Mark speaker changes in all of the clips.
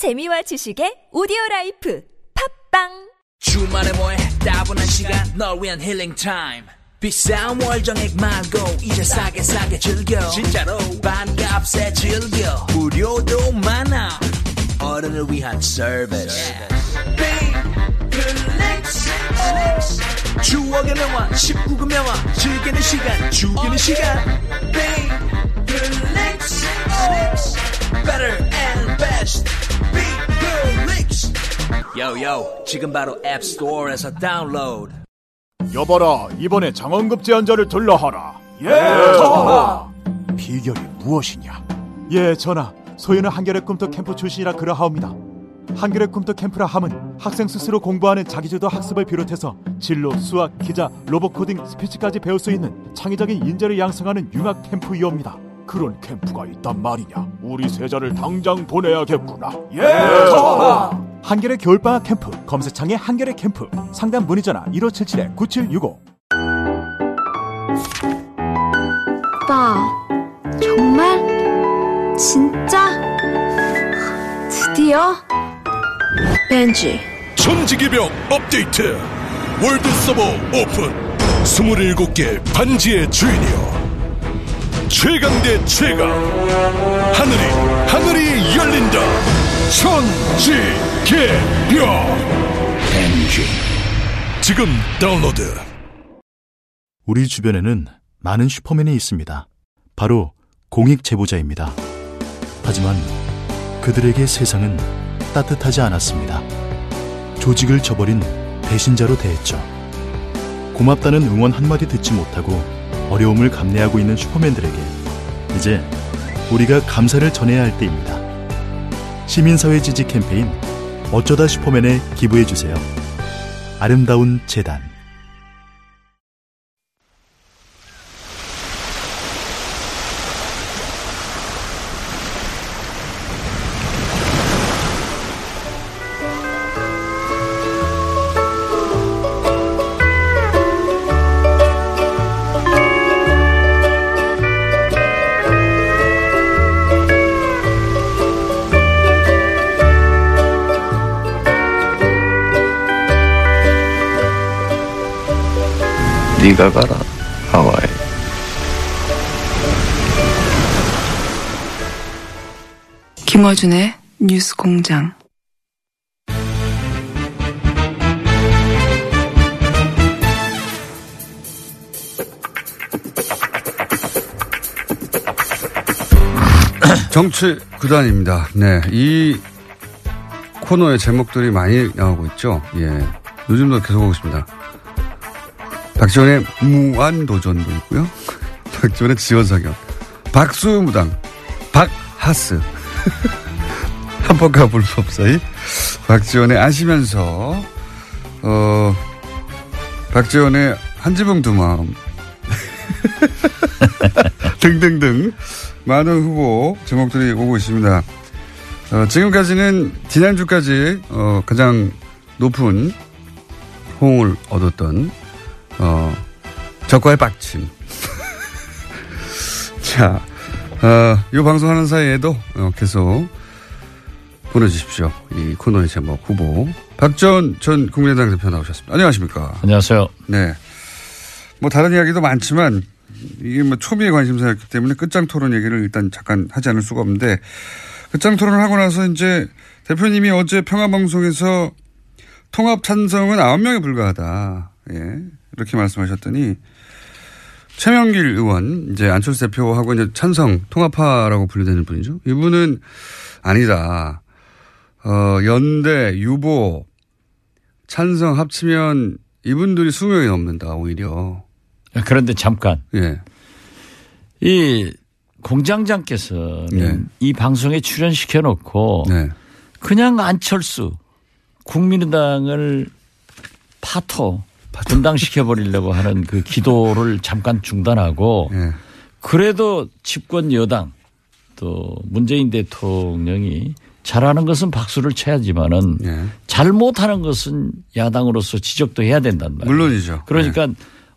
Speaker 1: 재미와 지식의 오디오 라이프. 팟빵!
Speaker 2: 주말에 뭐해? 따분한 시간 널 위한 힐링 타임. 비싼 월정액 말고 이제 싸게 싸게 즐겨. 진짜로 반값에 즐겨. 무료도 많아. 어른을 위한 서비스 추억의 명화 19금 명화 즐기는 시간 죽이는 시간. Better and best 요요 지금 바로 앱스토어에서 다운로드
Speaker 3: 여봐라 이번에 장원급제한 자를 들라 하라. 예 전하! 비결이 무엇이냐? 예 전하 소인은 한겨레 꿈터 캠프 출신이라 그러하옵니다. 한겨레 꿈터 캠프라 함은 학생 스스로 공부하는 자기주도 학습을 비롯해서 진로, 수학, 기자, 로봇 코딩, 스피치까지 배울 수 있는 창의적인 인재를 양성하는 융합 캠프이옵니다 그런 캠프가 있단 말이냐? 우리 세자를 당장 보내야겠구나. 예 전하! 한겨레 겨울방학 캠프 검색창에 한겨레 캠프. 상담 문의 전화 1577-9765
Speaker 4: 오빠, 정말? 진짜? 드디어? 벤지,
Speaker 5: 천지기병 업데이트. 월드 서버 오픈. 27개 반지의 주인이여 최강 대 최강 하늘이 하늘이 열린다 천지개병 벤지 지금 다운로드
Speaker 6: 우리 주변에는 많은 슈퍼맨이 있습니다. 바로 공익 제보자입니다. 하지만 그들에게 세상은 따뜻하지 않았습니다. 조직을 저버린 배신자로 대했죠. 고맙다는 응원 한마디 듣지 못하고 어려움을 감내하고 있는 슈퍼맨들에게 이제 우리가 감사를 전해야 할 때입니다. 시민사회 지지 캠페인 어쩌다 슈퍼맨에 기부해주세요. 아름다운 재단
Speaker 7: 네가 가라 하와이
Speaker 8: 김어준의 뉴스 공장.
Speaker 9: 정치 구단입니다. 네, 이 코너의 제목들이 많이 나오고 있죠. 예, 요즘도 계속 오고 있습니다. 박지원의 무한도전도 있고요. 박지원의 지원사격, 박수무당, 박하스, 한번가 불법 사이, 박지원의 아시면서, 어, 박지원의 한지붕 두 마음, 등등등. 많은 후보 제목들이 오고 있습니다. 어, 지금까지는 지난주까지 어, 가장 높은 호응을 얻었던 어, 적과의 빡침. 자, 어, 이 방송하는 사이에도 어, 계속 보내주십시오. 이 코너의 제목 후보 박전 전 국민의당 대표 나오셨습니다. 안녕하십니까?
Speaker 10: 안녕하세요.
Speaker 9: 네. 뭐 다른 이야기도 많지만 이게 뭐 초미의 관심사였기 때문에 끝장 토론 얘기를 일단 잠깐 하지 않을 수가 없는데 끝장 토론을 하고 나서 이제 대표님이 어제 평화방송에서 통합 찬성은 9명에 불과하다. 예. 이렇게 말씀하셨더니 최명길 의원 이제 안철수 대표하고 이제 찬성 통합파라고 분류되는 분이죠. 이분은 아니다. 어, 연대, 유보, 찬성 합치면 이분들이 20명이 넘는다, 오히려.
Speaker 10: 그런데 잠깐.
Speaker 9: 예.
Speaker 10: 이 공장장께서는
Speaker 9: 네.
Speaker 10: 이 방송에 출연시켜 놓고
Speaker 9: 네.
Speaker 10: 그냥 안철수 국민의당을 파토 분당시켜 버리려고 하는 그 기도를 잠깐 중단하고
Speaker 9: 예.
Speaker 10: 그래도 집권 여당 또 문재인 대통령이 잘하는 것은 박수를 쳐야지만은
Speaker 9: 예.
Speaker 10: 잘못하는 것은 야당으로서 지적도 해야 된단 말이에요.
Speaker 9: 물론이죠.
Speaker 10: 그러니까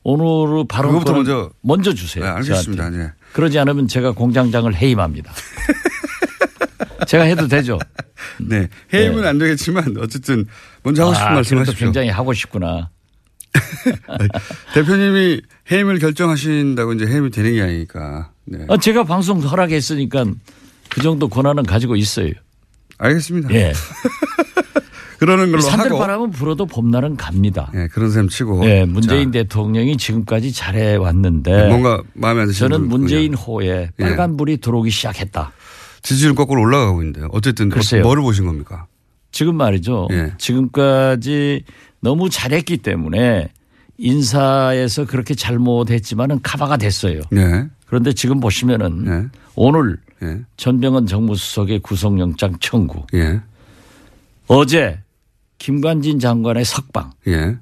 Speaker 10: 오늘의 발언
Speaker 9: 그거부터 먼저-
Speaker 10: 먼저 주세요.
Speaker 9: 네, 알겠습니다. 네.
Speaker 10: 그러지 않으면 제가 공장장을 해임합니다. 제가 해도 되죠.
Speaker 9: 네. 해임은 안 되겠지만 어쨌든 먼저 하고 싶은
Speaker 10: 아,
Speaker 9: 말씀
Speaker 10: 그래도
Speaker 9: 하십시오.
Speaker 10: 굉장히 하고 싶구나.
Speaker 9: 대표님이 해임을 결정하신다고 이제 해임이 되는 게 아니니까. 네.
Speaker 10: 어, 제가 방송 허락했으니까 그 정도 권한은 가지고 있어요.
Speaker 9: 알겠습니다.
Speaker 10: 예.
Speaker 9: 그러는 걸로 하고.
Speaker 10: 산들 바람은 불어도 봄날은 갑니다.
Speaker 9: 예, 그런 셈 치고.
Speaker 10: 예, 문재인
Speaker 9: 자,
Speaker 10: 대통령이 지금까지 잘해 왔는데
Speaker 9: 뭔가 마음에 안 드시는
Speaker 10: 저는. 문재인 호에 빨간 불이 들어오기 시작했다.
Speaker 9: 지지율 거꾸로 올라가고 있는데요. 어쨌든
Speaker 10: 글쎄요.
Speaker 9: 뭐를 보신 겁니까?
Speaker 10: 지금 말이죠.
Speaker 9: 예.
Speaker 10: 지금까지 너무 잘했기 때문에 인사에서 그렇게 잘못했지만은 카바가 됐어요.
Speaker 9: 네.
Speaker 10: 그런데 지금 보시면은
Speaker 9: 네.
Speaker 10: 오늘
Speaker 9: 예.
Speaker 10: 전병헌 정무수석의 구속영장 청구,
Speaker 9: 예.
Speaker 10: 어제 김관진 장관의 석방
Speaker 9: 예.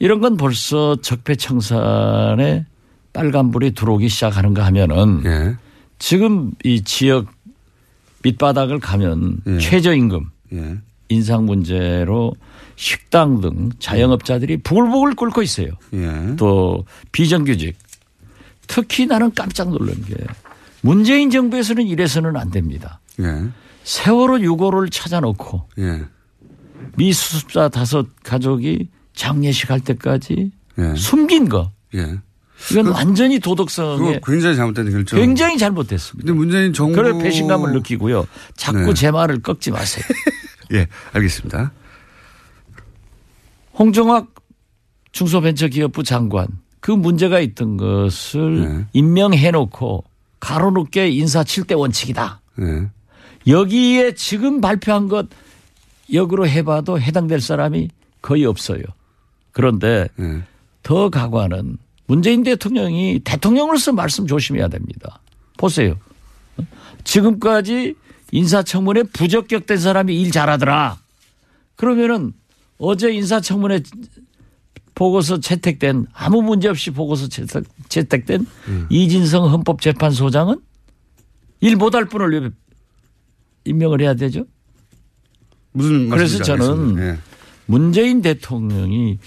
Speaker 10: 이런 건 벌써 적폐청산에 빨간불이 들어오기 시작하는가 하면은
Speaker 9: 예.
Speaker 10: 지금 이 지역 밑바닥을 가면
Speaker 9: 예.
Speaker 10: 최저임금
Speaker 9: 예.
Speaker 10: 인상 문제로 식당 등 자영업자들이 부글부글 끓고 있어요.
Speaker 9: 예.
Speaker 10: 또 비정규직. 특히 나는 깜짝 놀란 게 문재인 정부에서는 이래서는 안 됩니다.
Speaker 9: 예.
Speaker 10: 세월호 6호를 찾아놓고
Speaker 9: 예.
Speaker 10: 미수습자 다섯 가족이 장례식 할 때까지
Speaker 9: 예.
Speaker 10: 숨긴 거.
Speaker 9: 예.
Speaker 10: 이건
Speaker 9: 그-
Speaker 10: 완전히 도덕성에
Speaker 9: 굉장히 잘못된 결정.
Speaker 10: 굉장히 잘못됐습니다.
Speaker 9: 근데 문재인 정부.
Speaker 10: 그래 배신감을 느끼고요. 자꾸
Speaker 9: 네.
Speaker 10: 제 말을 꺾지 마세요.
Speaker 9: 예, 알겠습니다.
Speaker 10: 홍정학 중소벤처기업부 장관 그 문제가 있던 것을
Speaker 9: 네.
Speaker 10: 임명해놓고 가로놓게 인사 7대 원칙이다.
Speaker 9: 예.
Speaker 10: 여기에 지금 발표한 것 역으로 해봐도 해당될 사람이 거의 없어요. 그런데
Speaker 9: 예.
Speaker 10: 더 가관은 문재인 대통령이 대통령으로서 말씀 조심해야 됩니다. 보세요. 지금까지 인사청문회 부적격된 사람이 일 잘하더라. 그러면은 어제 인사청문회 보고서 채택된 아무 문제 없이 보고서 채택, 채택된 이진성 헌법재판소장은 일 못할 분을 왜 임명을 해야 되죠?
Speaker 9: 무슨
Speaker 10: 그래서 저는.
Speaker 9: 예.
Speaker 10: 문재인 대통령이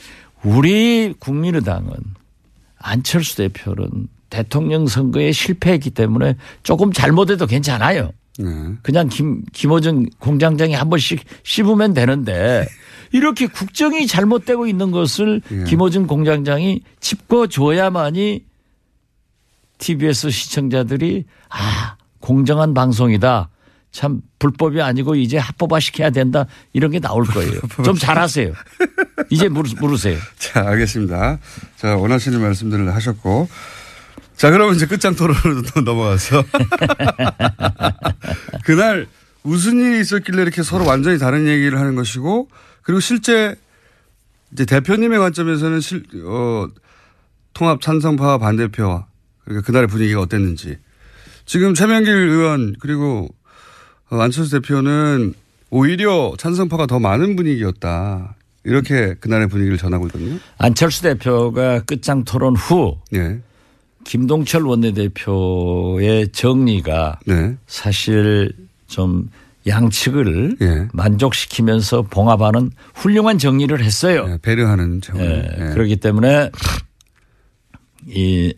Speaker 10: 우리 국민의당은 안철수 대표는 대통령 선거에 실패했기 때문에 조금 잘못해도 괜찮아요.
Speaker 9: 예.
Speaker 10: 그냥 김, 김호준 공장장이 한 번씩 씹으면 되는데 이렇게 국정이 잘못되고 있는 것을
Speaker 9: 예.
Speaker 10: 김호준 공장장이 짚어줘야만이 TBS 시청자들이 아, 공정한 방송이다. 참 불법이 아니고 이제 합법화 시켜야 된다. 이런 게 나올 거예요. 좀 잘하세요. 이제 물으, 물으세요.
Speaker 9: 자, 알겠습니다. 자, 원하시는 말씀들을 하셨고. 자, 그러면 이제 끝장 토론으로 또 넘어가서. 그날 무슨 일이 있었길래 이렇게 서로 완전히 다른 얘기를 하는 것이고, 그리고 실제 이제 대표님의 관점에서는 실, 어, 통합 찬성파와 반대표와 그러니까 그날의 분위기가 어땠는지. 지금 최명길 의원 그리고 어, 안철수 대표는 오히려 찬성파가 더 많은 분위기였다. 이렇게 그날의 분위기를 전하고 있거든요.
Speaker 10: 안철수 대표가 끝장 토론 후
Speaker 9: 예.
Speaker 10: 김동철 원내대표의 정리가
Speaker 9: 네.
Speaker 10: 사실 좀 양측을
Speaker 9: 예.
Speaker 10: 만족시키면서 봉합하는 훌륭한 정리를 했어요.
Speaker 9: 예, 배려하는 차원.
Speaker 10: 예,
Speaker 9: 예.
Speaker 10: 그렇기 때문에 이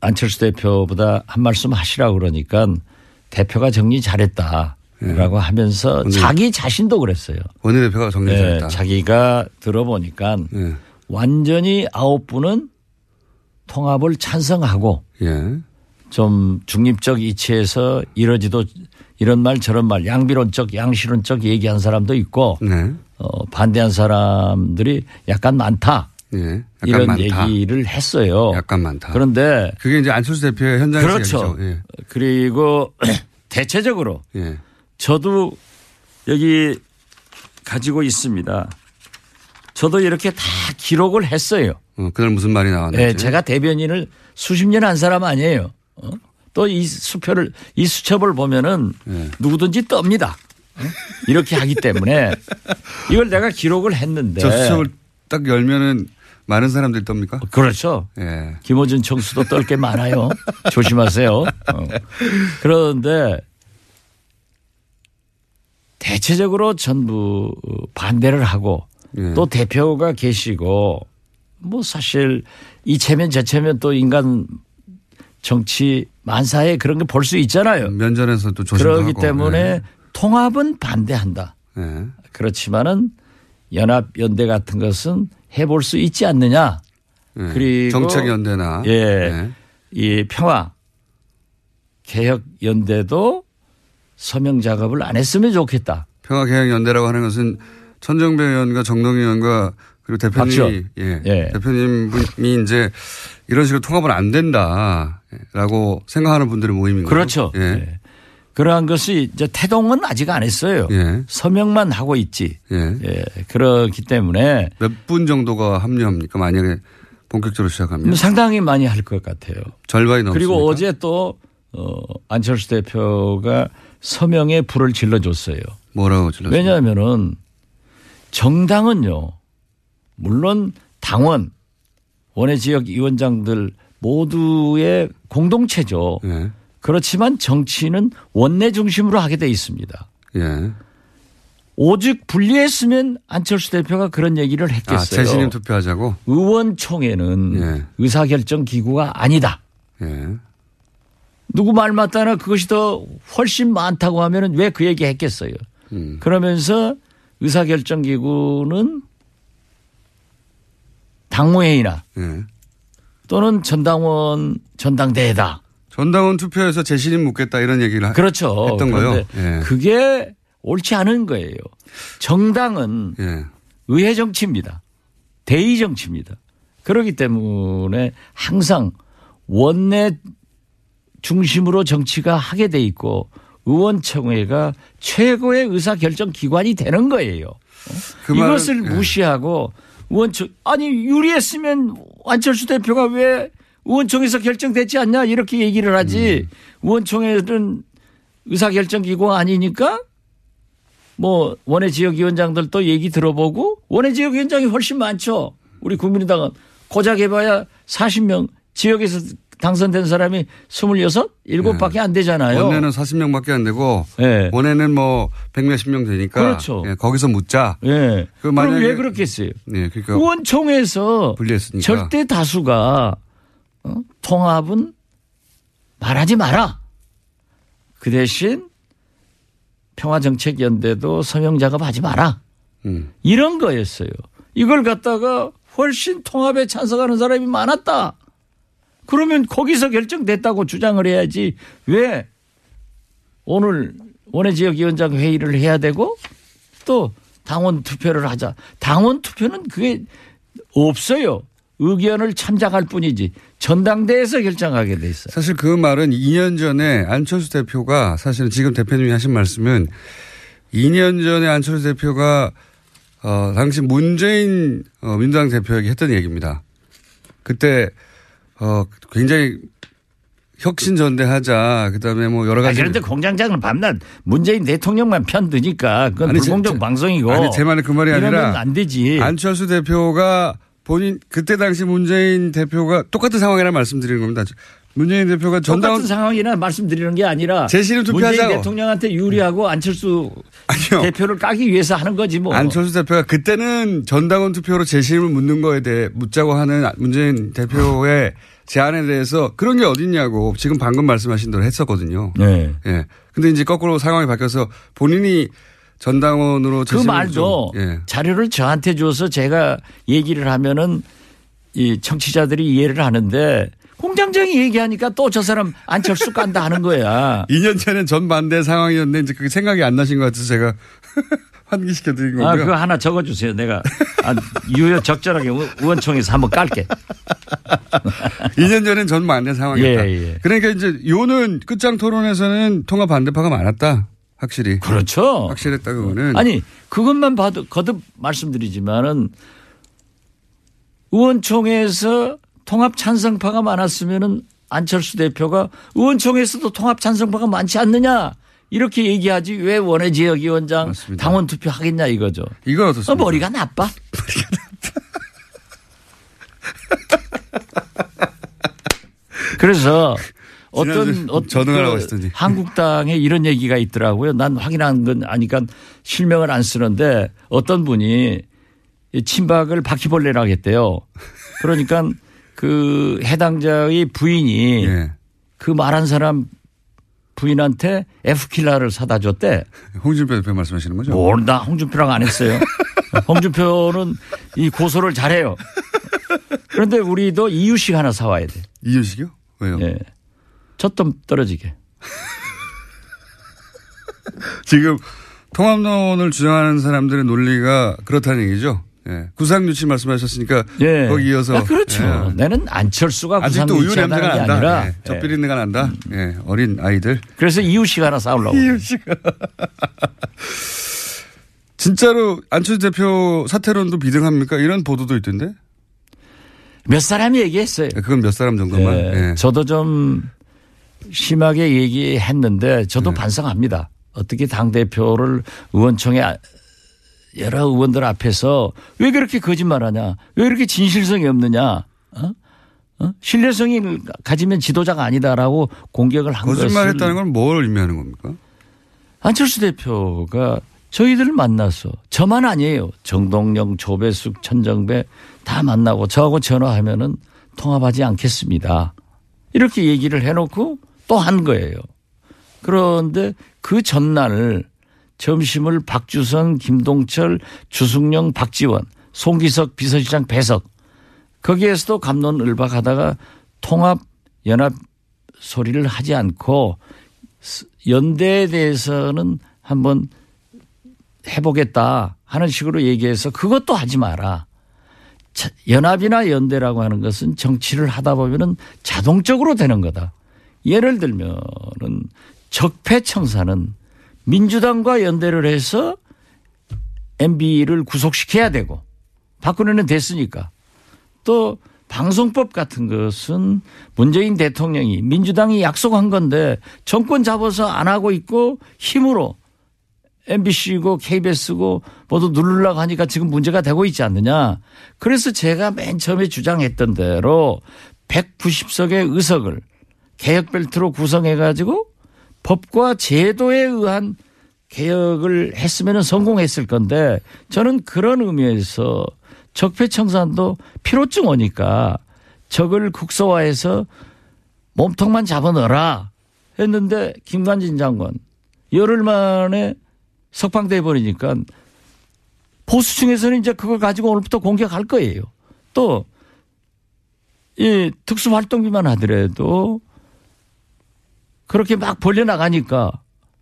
Speaker 10: 안철수 대표보다 한 말씀 하시라고 그러니까 대표가 정리 잘했다 라고 하면서
Speaker 9: 오늘-
Speaker 10: 자기 자신도 그랬어요.
Speaker 9: 원내대표가 정리
Speaker 10: 예,
Speaker 9: 잘했다.
Speaker 10: 자기가 들어보니까
Speaker 9: 예.
Speaker 10: 완전히 아홉 분은 통합을 찬성하고
Speaker 9: 예.
Speaker 10: 좀 중립적 이치에서 이러지도 이런 말 저런 말 양비론적 양실론적 얘기한 사람도 있고
Speaker 9: 네.
Speaker 10: 어, 반대한 사람들이 약간 많다
Speaker 9: 예. 약간
Speaker 10: 이런
Speaker 9: 많다.
Speaker 10: 얘기를 했어요.
Speaker 9: 약간 많다.
Speaker 10: 그런데
Speaker 9: 그게 이제 안철수 대표의 현장에서
Speaker 10: 그렇죠.
Speaker 9: 예.
Speaker 10: 그리고 대체적으로
Speaker 9: 예.
Speaker 10: 저도 여기 가지고 있습니다. 저도 이렇게 다 기록을 했어요.
Speaker 9: 어, 그날 무슨 말이 나왔는지.
Speaker 10: 네, 제가 대변인을 수십 년 한 사람 아니에요. 어? 또이 수표를 이 수첩을 보면은
Speaker 9: 네.
Speaker 10: 누구든지 떱니다. 어? 이렇게 하기 때문에 이걸 내가 기록을 했는데
Speaker 9: 저 수첩을 딱 열면은 많은 사람들이 떱니까?
Speaker 10: 그렇죠.
Speaker 9: 예.
Speaker 10: 김호준 청수도 떨 게 많아요. 조심하세요. 어. 그런데 대체적으로 전부 반대를 하고
Speaker 9: 예.
Speaker 10: 또 대표가 계시고 뭐 사실 이 체면 저 체면 또 인간 정치 만사에 그런 거볼수 있잖아요.
Speaker 9: 면전에서 또 조심도
Speaker 10: 그러기
Speaker 9: 하고.
Speaker 10: 때문에
Speaker 9: 예.
Speaker 10: 통합은 반대한다.
Speaker 9: 예.
Speaker 10: 그렇지만은 연합 연대 같은 것은 해볼 수 있지 않느냐.
Speaker 9: 예.
Speaker 10: 그리고
Speaker 9: 정책 연대나
Speaker 10: 예,
Speaker 9: 예.
Speaker 10: 이 평화 개혁 연대도 서명 작업을 안 했으면 좋겠다.
Speaker 9: 평화 개혁 연대라고 하는 것은 천정배 의원과 정동희 의원과 그리고 대표님이
Speaker 10: 맞죠?
Speaker 9: 예,
Speaker 10: 예.
Speaker 9: 대표님이 이제 이런 식으로 통합은 안 된다라고 생각하는 분들의 모임인 거죠.
Speaker 10: 그렇죠.
Speaker 9: 예.
Speaker 10: 예. 그러한 것이 이제 태동은 아직 안 했어요.
Speaker 9: 예.
Speaker 10: 서명만 하고 있지.
Speaker 9: 예.
Speaker 10: 예. 그렇기 때문에
Speaker 9: 몇 분 정도가 합류합니까? 만약에 본격적으로 시작하면
Speaker 10: 상당히 많이 할 것 같아요.
Speaker 9: 절반이 넘습니까?
Speaker 10: 그리고 어제 또 어, 안철수 대표가 서명에 불을 질러줬어요.
Speaker 9: 뭐라고 질렀어요?
Speaker 10: 왜냐하면은 정당은요, 물론 당원, 원외 지역 위원장들 모두의 공동체죠.
Speaker 9: 예.
Speaker 10: 그렇지만 정치는 원내 중심으로 하게 돼 있습니다.
Speaker 9: 예.
Speaker 10: 오직 분리했으면 안철수 대표가 그런 얘기를
Speaker 9: 아,
Speaker 10: 했겠어요.
Speaker 9: 재신임 투표하자고?
Speaker 10: 의원총회는
Speaker 9: 예.
Speaker 10: 의사결정 기구가 아니다.
Speaker 9: 예.
Speaker 10: 누구 말 맞다나 그것이 더 훨씬 많다고 하면은 왜 그 얘기 했겠어요.
Speaker 9: 음.
Speaker 10: 그러면서 의사결정 기구는 당무회의나
Speaker 9: 예.
Speaker 10: 또는 전당원 전당대회다.
Speaker 9: 전당원 투표에서 재신임 묻겠다 이런 얘기를 하-
Speaker 10: 그렇죠.
Speaker 9: 했던 거요. 예.
Speaker 10: 그게 옳지 않은 거예요. 정당은
Speaker 9: 예.
Speaker 10: 의회 정치입니다. 대의 정치입니다. 그렇기 때문에 항상 원내 중심으로 정치가 하게 돼 있고 의원총회가 최고의 의사결정 기관이 되는 거예요.
Speaker 9: 그
Speaker 10: 이것을
Speaker 9: 예.
Speaker 10: 무시하고 의 원총 아니 유리했으면 안철수 대표가 왜 의원총회에서 결정됐지 않냐 이렇게 얘기를 하지
Speaker 9: 음.
Speaker 10: 의원총회는 의사결정 기구가 아니니까 뭐 원외 지역위원장들도 얘기 들어보고 원외 지역위원장이 훨씬 많죠. 우리 국민의당은 고작 해봐야 40명 지역에서 당선된 사람이 26, 7밖에 안 되잖아요.
Speaker 9: 네. 원내는 40명밖에 안 되고
Speaker 10: 예.
Speaker 9: 원내는 뭐 백몇십 명 되니까
Speaker 10: 그렇죠.
Speaker 9: 예, 거기서 묻자.
Speaker 10: 예.
Speaker 9: 그
Speaker 10: 그럼 왜 그렇겠어요?
Speaker 9: 예, 그러니까
Speaker 10: 의원총회에서
Speaker 9: 분리했으니까.
Speaker 10: 절대 다수가 어? 통합은 말하지 마라. 그 대신 평화정책연대도 서명 작업하지 마라.
Speaker 9: 음.
Speaker 10: 이런 거였어요. 이걸 갖다가 훨씬 통합에 찬성하는 사람이 많았다. 그러면 거기서 결정됐다고 주장을 해야지 왜 오늘 원외 지역위원장 회의를 해야 되고 또 당원 투표를 하자. 당원 투표는 그게 없어요. 의견을 참작할 뿐이지 전당대회에서 결정하게 돼 있어요.
Speaker 9: 사실 그 말은 2년 전에 안철수 대표가 사실은 지금 대표님이 하신 말씀은 2년 전에 안철수 대표가 어, 당시 문재인 어, 민주당 대표에게 했던 얘기입니다. 그때 어, 굉장히 혁신전대하자. 그다음에 뭐 여러
Speaker 10: 아,
Speaker 9: 가지.
Speaker 10: 그런데 공장장은 밤낮 문재인 대통령만 편 드니까 그건
Speaker 9: 아니, 제-
Speaker 10: 불공정
Speaker 9: 제-
Speaker 10: 방송이고.
Speaker 9: 아니 제 말은 그 말이 아니라
Speaker 10: 안 되지.
Speaker 9: 안철수 대표가 본인 그때 당시 문재인 대표가 똑같은 상황이라 말씀드리는 겁니다. 문재인 대표가 전당원
Speaker 10: 똑같은 상황이나 말씀드리는 게 아니라
Speaker 9: 재신임
Speaker 10: 문재인
Speaker 9: 투표하자고.
Speaker 10: 대통령한테 유리하고 안철수
Speaker 9: 아니요.
Speaker 10: 대표를 까기 위해서 하는 거지 뭐.
Speaker 9: 안철수 대표가 그때는 전당원 투표로 재신임을 묻는 거에 대해 묻자고 하는 문재인 대표의 제안에 대해서 그런 게 어딨냐고 지금 방금 말씀하신 대로 했었거든요.
Speaker 10: 네.
Speaker 9: 예. 근데 이제 거꾸로 상황이 바뀌어서 본인이 전당원으로
Speaker 10: 그 말도
Speaker 9: 좀, 예.
Speaker 10: 자료를 저한테 줘서 제가 얘기를 하면은 이 청취자들이 이해를 하는데 공장장이 얘기하니까 또 저 사람 안철수 깐다 하는 거야.
Speaker 9: 2년 전에 전반대 상황이었는데 이제 그게 생각이 안 나신 것 같아서 제가 환기시켜 드린
Speaker 10: 아,
Speaker 9: 거고요.
Speaker 10: 그거 하나 적어 주세요. 내가 아, 유효 적절하게 의- 의원총회에서 한번 깔게.
Speaker 9: 2년 전엔 전반대 상황이었다.
Speaker 10: 예, 예.
Speaker 9: 그러니까 이제 요는 끝장 토론에서는 통합 반대파가 많았다. 확실히.
Speaker 10: 그렇죠.
Speaker 9: 확실했다 그거는.
Speaker 10: 아니 그것만 봐도 거듭 말씀드리지만은 의원총회에서 통합 찬성파가 많았으면은 안철수 대표가 의원총회에서도 통합 찬성파가 많지 않느냐 이렇게 얘기하지 왜 원외 지역 위원장
Speaker 9: 맞습니다.
Speaker 10: 당원 투표 하겠냐 이거죠.
Speaker 9: 이건
Speaker 10: 어,
Speaker 9: 어떻습니까?
Speaker 10: 머리가 나빠. 그래서 어떤 어떤 그. 한국당에 이런 얘기가 있더라고요. 난 확인한 건 아니까 실명을 안 쓰는데 어떤 분이 이 친박을 바퀴벌레라고 했대요. 그러니까 그 해당자의 부인이
Speaker 9: 예.
Speaker 10: 그 말한 사람 부인한테 F킬라를 사다 줬대.
Speaker 9: 홍준표 대표 말씀하시는 거죠?
Speaker 10: 뭘, 나 홍준표랑 안 했어요. 홍준표는 이 고소를 잘해요. 그런데 우리도 이유식 하나 사와야 돼.
Speaker 9: 이유식이요? 왜요?
Speaker 10: 예. 첫돈 떨어지게.
Speaker 9: 지금 통합론을 주장하는 사람들의 논리가 그렇다는 얘기죠. 예. 구상유치 말씀하셨으니까
Speaker 10: 예.
Speaker 9: 거기 이어서
Speaker 10: 아, 그렇죠.
Speaker 9: 예.
Speaker 10: 나는 안철수가
Speaker 9: 아직도 우유 냄새가
Speaker 10: 게
Speaker 9: 난다.
Speaker 10: 아니라
Speaker 9: 예. 젖 비 린내가 난다. 예. 어린 아이들.
Speaker 10: 그래서 이유식 하나 사오려고.
Speaker 9: 이유식. 진짜로 안철수 대표 사퇴론도 비등합니까? 이런 보도도 있던데.
Speaker 10: 몇 사람이 얘기했어요.
Speaker 9: 예, 그건 몇 사람 정도만.
Speaker 10: 예.
Speaker 9: 예.
Speaker 10: 저도 좀 심하게 얘기했는데 저도 반성합니다. 어떻게 당 대표를 의원총회 아- 여러 의원들 앞에서 왜 그렇게 거짓말하냐? 왜 이렇게 진실성이 없느냐? 어? 어? 신뢰성이 가지면 지도자가 아니다라고 공격을 한 것을
Speaker 9: 거짓말했다는 건 뭘 의미하는 겁니까?
Speaker 10: 안철수 대표가 저희들을 만나서 저만 아니에요. 정동영, 조배숙, 천정배 다 만나고 저하고 전화하면은 통합하지 않겠습니다. 이렇게 얘기를 해놓고 또 한 거예요. 그런데 그 전날 점심을 박주선, 김동철, 주승용, 박지원, 송기석 비서실장 배석 거기에서도 감론을박하다가 통합 연합 소리를 하지 않고 연대에 대해서는 한번 해보겠다 하는 식으로 얘기해서 그것도 하지 마라. 자, 연합이나 연대라고 하는 것은 정치를 하다 보면은 자동적으로 되는 거다. 예를 들면은 적폐청사는 민주당과 연대를 해서 MB를 구속시켜야 되고 박근혜는 됐으니까 또 방송법 같은 것은 문재인 대통령이 민주당이 약속한 건데 정권 잡아서 안 하고 있고 힘으로 MBC고 KBS고 모두 누르려고 하니까 지금 문제가 되고 있지 않느냐. 그래서 제가 맨 처음에 주장했던 대로 190석의 의석을 개혁 벨트로 구성해 가지고 법과 제도에 의한 개혁을 했으면 성공했을 건데 저는 그런 의미에서 적폐청산도 피로증 오니까 적을 국소화해서 몸통만 잡아넣어라 했는데 김관진 장관 열흘 만에 석방돼 버리니까 보수층에서는 이제 그걸 가지고 오늘부터 공격할 거예요. 또 이 특수활동비만 하더라도 그렇게 막 벌려나가니까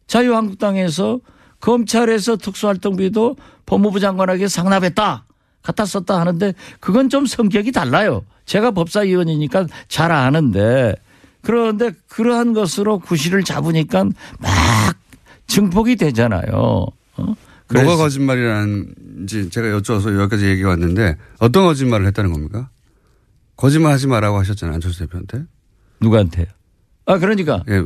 Speaker 10: 자유한국당에서 검찰에서 특수활동비도 법무부 장관에게 상납했다. 갖다 썼다 하는데 그건 좀 성격이 달라요. 제가 법사위원이니까 잘 아는데 그런데 그러한 것으로 구실을 잡으니까 막 증폭이 되잖아요. 어?
Speaker 9: 뭐가
Speaker 10: 그래서
Speaker 9: 거짓말이라는지 제가 여쭤서 여기까지 얘기가 왔는데 어떤 거짓말을 했다는 겁니까? 거짓말 하지 마라고 하셨잖아요. 안철수 대표한테.
Speaker 10: 누구한테요? 아 그러니까
Speaker 9: 예.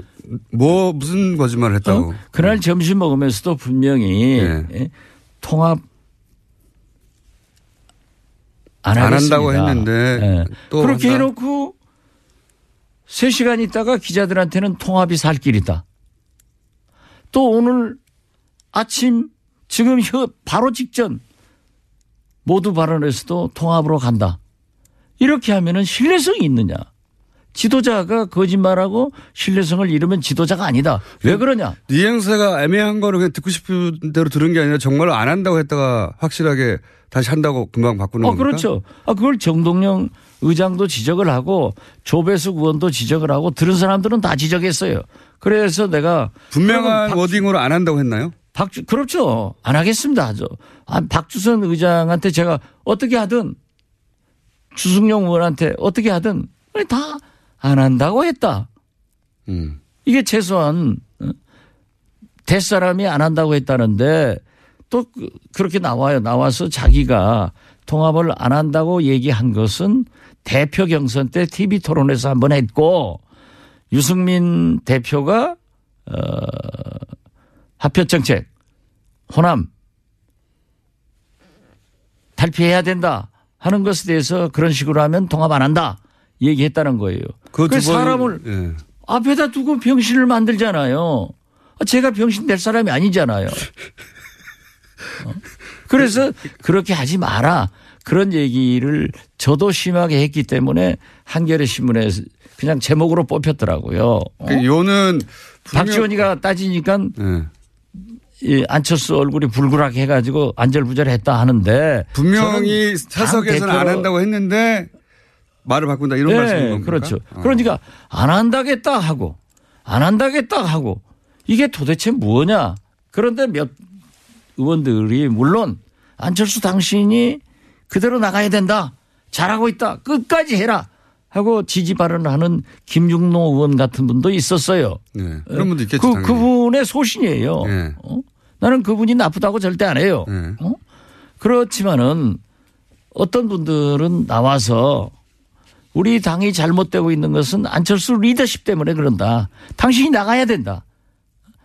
Speaker 9: 뭐 무슨 거짓말을 했다고.
Speaker 10: 어? 그날 점심 먹으면서도 분명히
Speaker 9: 예.
Speaker 10: 예, 통합 안,
Speaker 9: 안. 한다고 했는데
Speaker 10: 예.
Speaker 9: 또
Speaker 10: 그렇게
Speaker 9: 한다?
Speaker 10: 해놓고 3시간 있다가 기자들한테는 통합이 살 길이다. 또 오늘 아침 지금 혀- 바로 직전 모두 발언에서도 통합으로 간다. 이렇게 하면은 신뢰성이 있느냐? 지도자가 거짓말하고 신뢰성을 잃으면 지도자가 아니다. 왜 그러냐?
Speaker 9: 뉘앙스가 애매한 거를 그냥 듣고 싶은 대로 들은 게 아니라 정말로 안 한다고 했다가 확실하게 다시 한다고 금방 바꾸는
Speaker 10: 어,
Speaker 9: 겁니까?
Speaker 10: 그렇죠. 아, 그걸 정동영 의장도 지적을 하고 조배숙 의원도 지적을 하고 들은 사람들은 다 지적했어요. 그래서 내가
Speaker 9: 분명한
Speaker 10: 박-
Speaker 9: 워딩으로 안 한다고 했나요?
Speaker 10: 박주 그렇죠. 안 하겠습니다. 저 아, 박주선 의장한테 제가 어떻게 하든 주승용 의원한테 어떻게 하든 다 안 한다고 했다.
Speaker 9: 음.
Speaker 10: 이게 최소한 어? 대사람이 안 한다고 했다는데 또 그- 그렇게 나와요. 나와서 자기가 통합을 안 한다고 얘기한 것은 대표 경선 때 TV 토론에서 한번 했고 유승민 대표가 어 합표 정책 호남 탈피해야 된다 하는 것에 대해서 그런 식으로 하면 통합 안 한다 얘기했다는 거예요.
Speaker 9: 그 번-
Speaker 10: 사람을
Speaker 9: 예.
Speaker 10: 앞에다 두고 병신을 만들잖아요. 제가 병신 될 사람이 아니잖아요. 어? 그래서 그렇게 하지 마라. 그런 얘기를 저도 심하게 했기 때문에 한겨레 신문에 그냥 제목으로 뽑혔더라고요. 어?
Speaker 9: 그 요는 분명-
Speaker 10: 박지원이가 따지니까
Speaker 9: 예.
Speaker 10: 이 안철수 얼굴이 불그랗게 해가지고 안절부절했다 하는데
Speaker 9: 분명히 사석에서는 당안 한다고 했는데 말을 바꾼다 이런 말씀인
Speaker 10: 네,
Speaker 9: 겁니까?
Speaker 10: 그렇죠.
Speaker 9: 어.
Speaker 10: 그러니까 안 한다겠다 하고 안 한다겠다 하고 이게 도대체 뭐냐. 그런데 몇 의원들이 물론 안철수 당신이 그대로 나가야 된다. 잘하고 있다. 끝까지 해라. 하고 지지 발언을 하는 김중노 의원 같은 분도 있었어요.
Speaker 9: 네. 그런 분도 있겠죠.
Speaker 10: 그. 그분의 소신이에요.
Speaker 9: 네.
Speaker 10: 어? 나는 그분이 나쁘다고 절대 안 해요.
Speaker 9: 네.
Speaker 10: 어? 그렇지만은 어떤 분들은 나와서 우리 당이 잘못되고 있는 것은 안철수 리더십 때문에 그런다. 당신이 나가야 된다.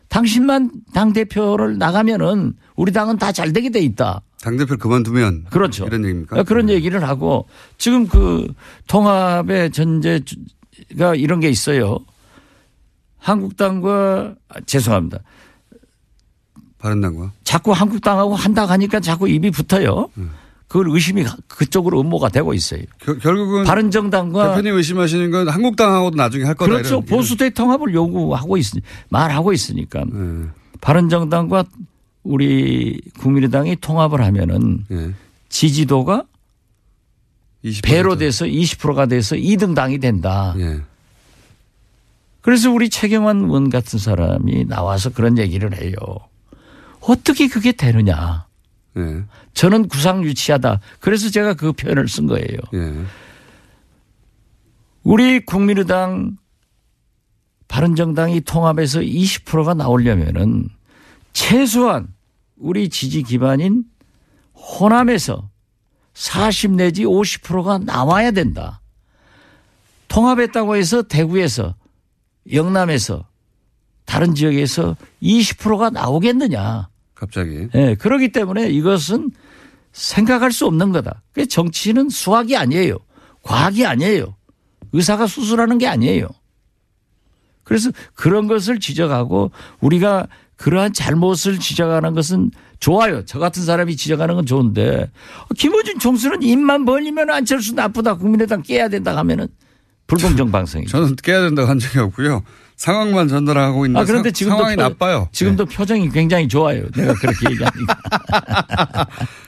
Speaker 10: 당신만 당 대표를 나가면은 우리 당은 다 잘 되게 돼 있다.
Speaker 9: 당 대표를 그만두면.
Speaker 10: 그렇죠.
Speaker 9: 이런 얘기입니까?
Speaker 10: 그런 얘기를 하고 지금 그 통합의 전제가 이런 게 있어요. 한국당과 아, 죄송합니다.
Speaker 9: 바른당과.
Speaker 10: 자꾸 한국당하고 한다 하니까 자꾸 입이 붙어요. 그걸 의심이 가- 그쪽으로 음모가 되고 있어요.
Speaker 9: 겨- 결국은
Speaker 10: 바른 정당과
Speaker 9: 대표님 의심하시는 건 한국당하고도 나중에 할 거다.
Speaker 10: 그렇죠.
Speaker 9: 이런-
Speaker 10: 보수 대통합을 요구하고 있 말하고 있으니까
Speaker 9: 네.
Speaker 10: 바른 정당과 우리 국민의당이 통합을 하면은
Speaker 9: 예.
Speaker 10: 지지도가
Speaker 9: 20%.
Speaker 10: 배로 돼서 20%가 돼서 2등 당이 된다.
Speaker 9: 예.
Speaker 10: 그래서 우리 최경환 의원 같은 사람이 나와서 그런 얘기를 해요. 어떻게 그게 되느냐.
Speaker 9: 예.
Speaker 10: 저는 구상유치하다. 그래서 제가 그 표현을 쓴 거예요.
Speaker 9: 예.
Speaker 10: 우리 국민의당 바른정당이 통합해서 20%가 나오려면은 최소한 우리 지지 기반인 호남에서 40 내지 50%가 나와야 된다. 통합했다고 해서 대구에서 영남에서 다른 지역에서 20%가 나오겠느냐.
Speaker 9: 갑자기.
Speaker 10: 예, 그렇기 때문에 이것은 생각할 수 없는 거다. 그 정치는 수학이 아니에요. 과학이 아니에요. 의사가 수술하는 게 아니에요. 그래서 그런 것을 지적하고 우리가 그러한 잘못을 지적하는 것은 좋아요. 저 같은 사람이 지적하는 건 좋은데 김어준 총수는 입만 벌리면 안철수 나쁘다 국민의당 깨야 된다 하면은 불공정 방송이죠.
Speaker 9: 저는 깨야 된다고 한 적이 없고요. 상황만 전달하고 있는
Speaker 10: 아 그런데
Speaker 9: 사-
Speaker 10: 지금도
Speaker 9: 상황이
Speaker 10: 표-
Speaker 9: 나빠요.
Speaker 10: 지금도 표정이 굉장히 좋아요. 내가 그렇게 얘기하니까.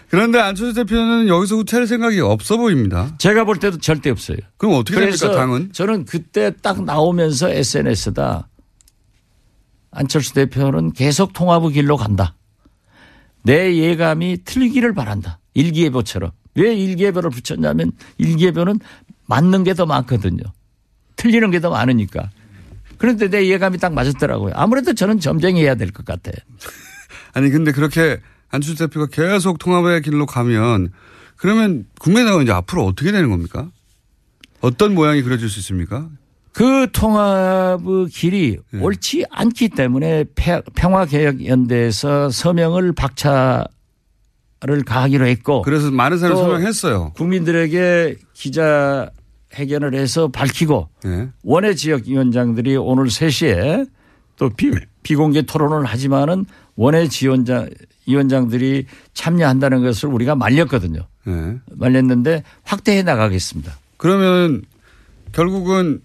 Speaker 9: 그런데 안철수 대표는 여기서 후퇴할 생각이 없어 보입니다.
Speaker 10: 제가 볼 때도 절대 없어요.
Speaker 9: 그럼 어떻게 됩니까, 당은?
Speaker 10: 저는 그때 딱 나오면서 SNS다. 안철수 대표는 계속 통합의 길로 간다. 내 예감이 틀리기를 바란다. 일기예보처럼. 왜 일기예보를 붙였냐면 일기예보는 맞는 게 더 많거든요. 틀리는 게 더 많으니까. 그런데 내 예감이 딱 맞았더라고요. 아무래도 저는 점쟁이해야 될 것 같아.
Speaker 9: 아니 근데 그렇게 안철수 대표가 계속 통합의 길로 가면 그러면 국민의당은 이제 앞으로 어떻게 되는 겁니까? 어떤 모양이 그려질 수 있습니까?
Speaker 10: 그 통합의 길이
Speaker 9: 네.
Speaker 10: 옳지 않기 때문에 폐- 평화개혁연대에서 서명을 박차를 가하기로 했고
Speaker 9: 그래서 많은 사람이
Speaker 10: 또
Speaker 9: 서명했어요.
Speaker 10: 국민들에게 기자 회견을 해서 밝히고
Speaker 9: 예.
Speaker 10: 원외 지역 위원장들이 오늘 3시에 또 비, 비공개 토론을 하지만은 원외 지원장 위원장들이 참여한다는 것을 우리가 말렸거든요.
Speaker 9: 예.
Speaker 10: 말렸는데 확대해 나가겠습니다.
Speaker 9: 그러면 결국은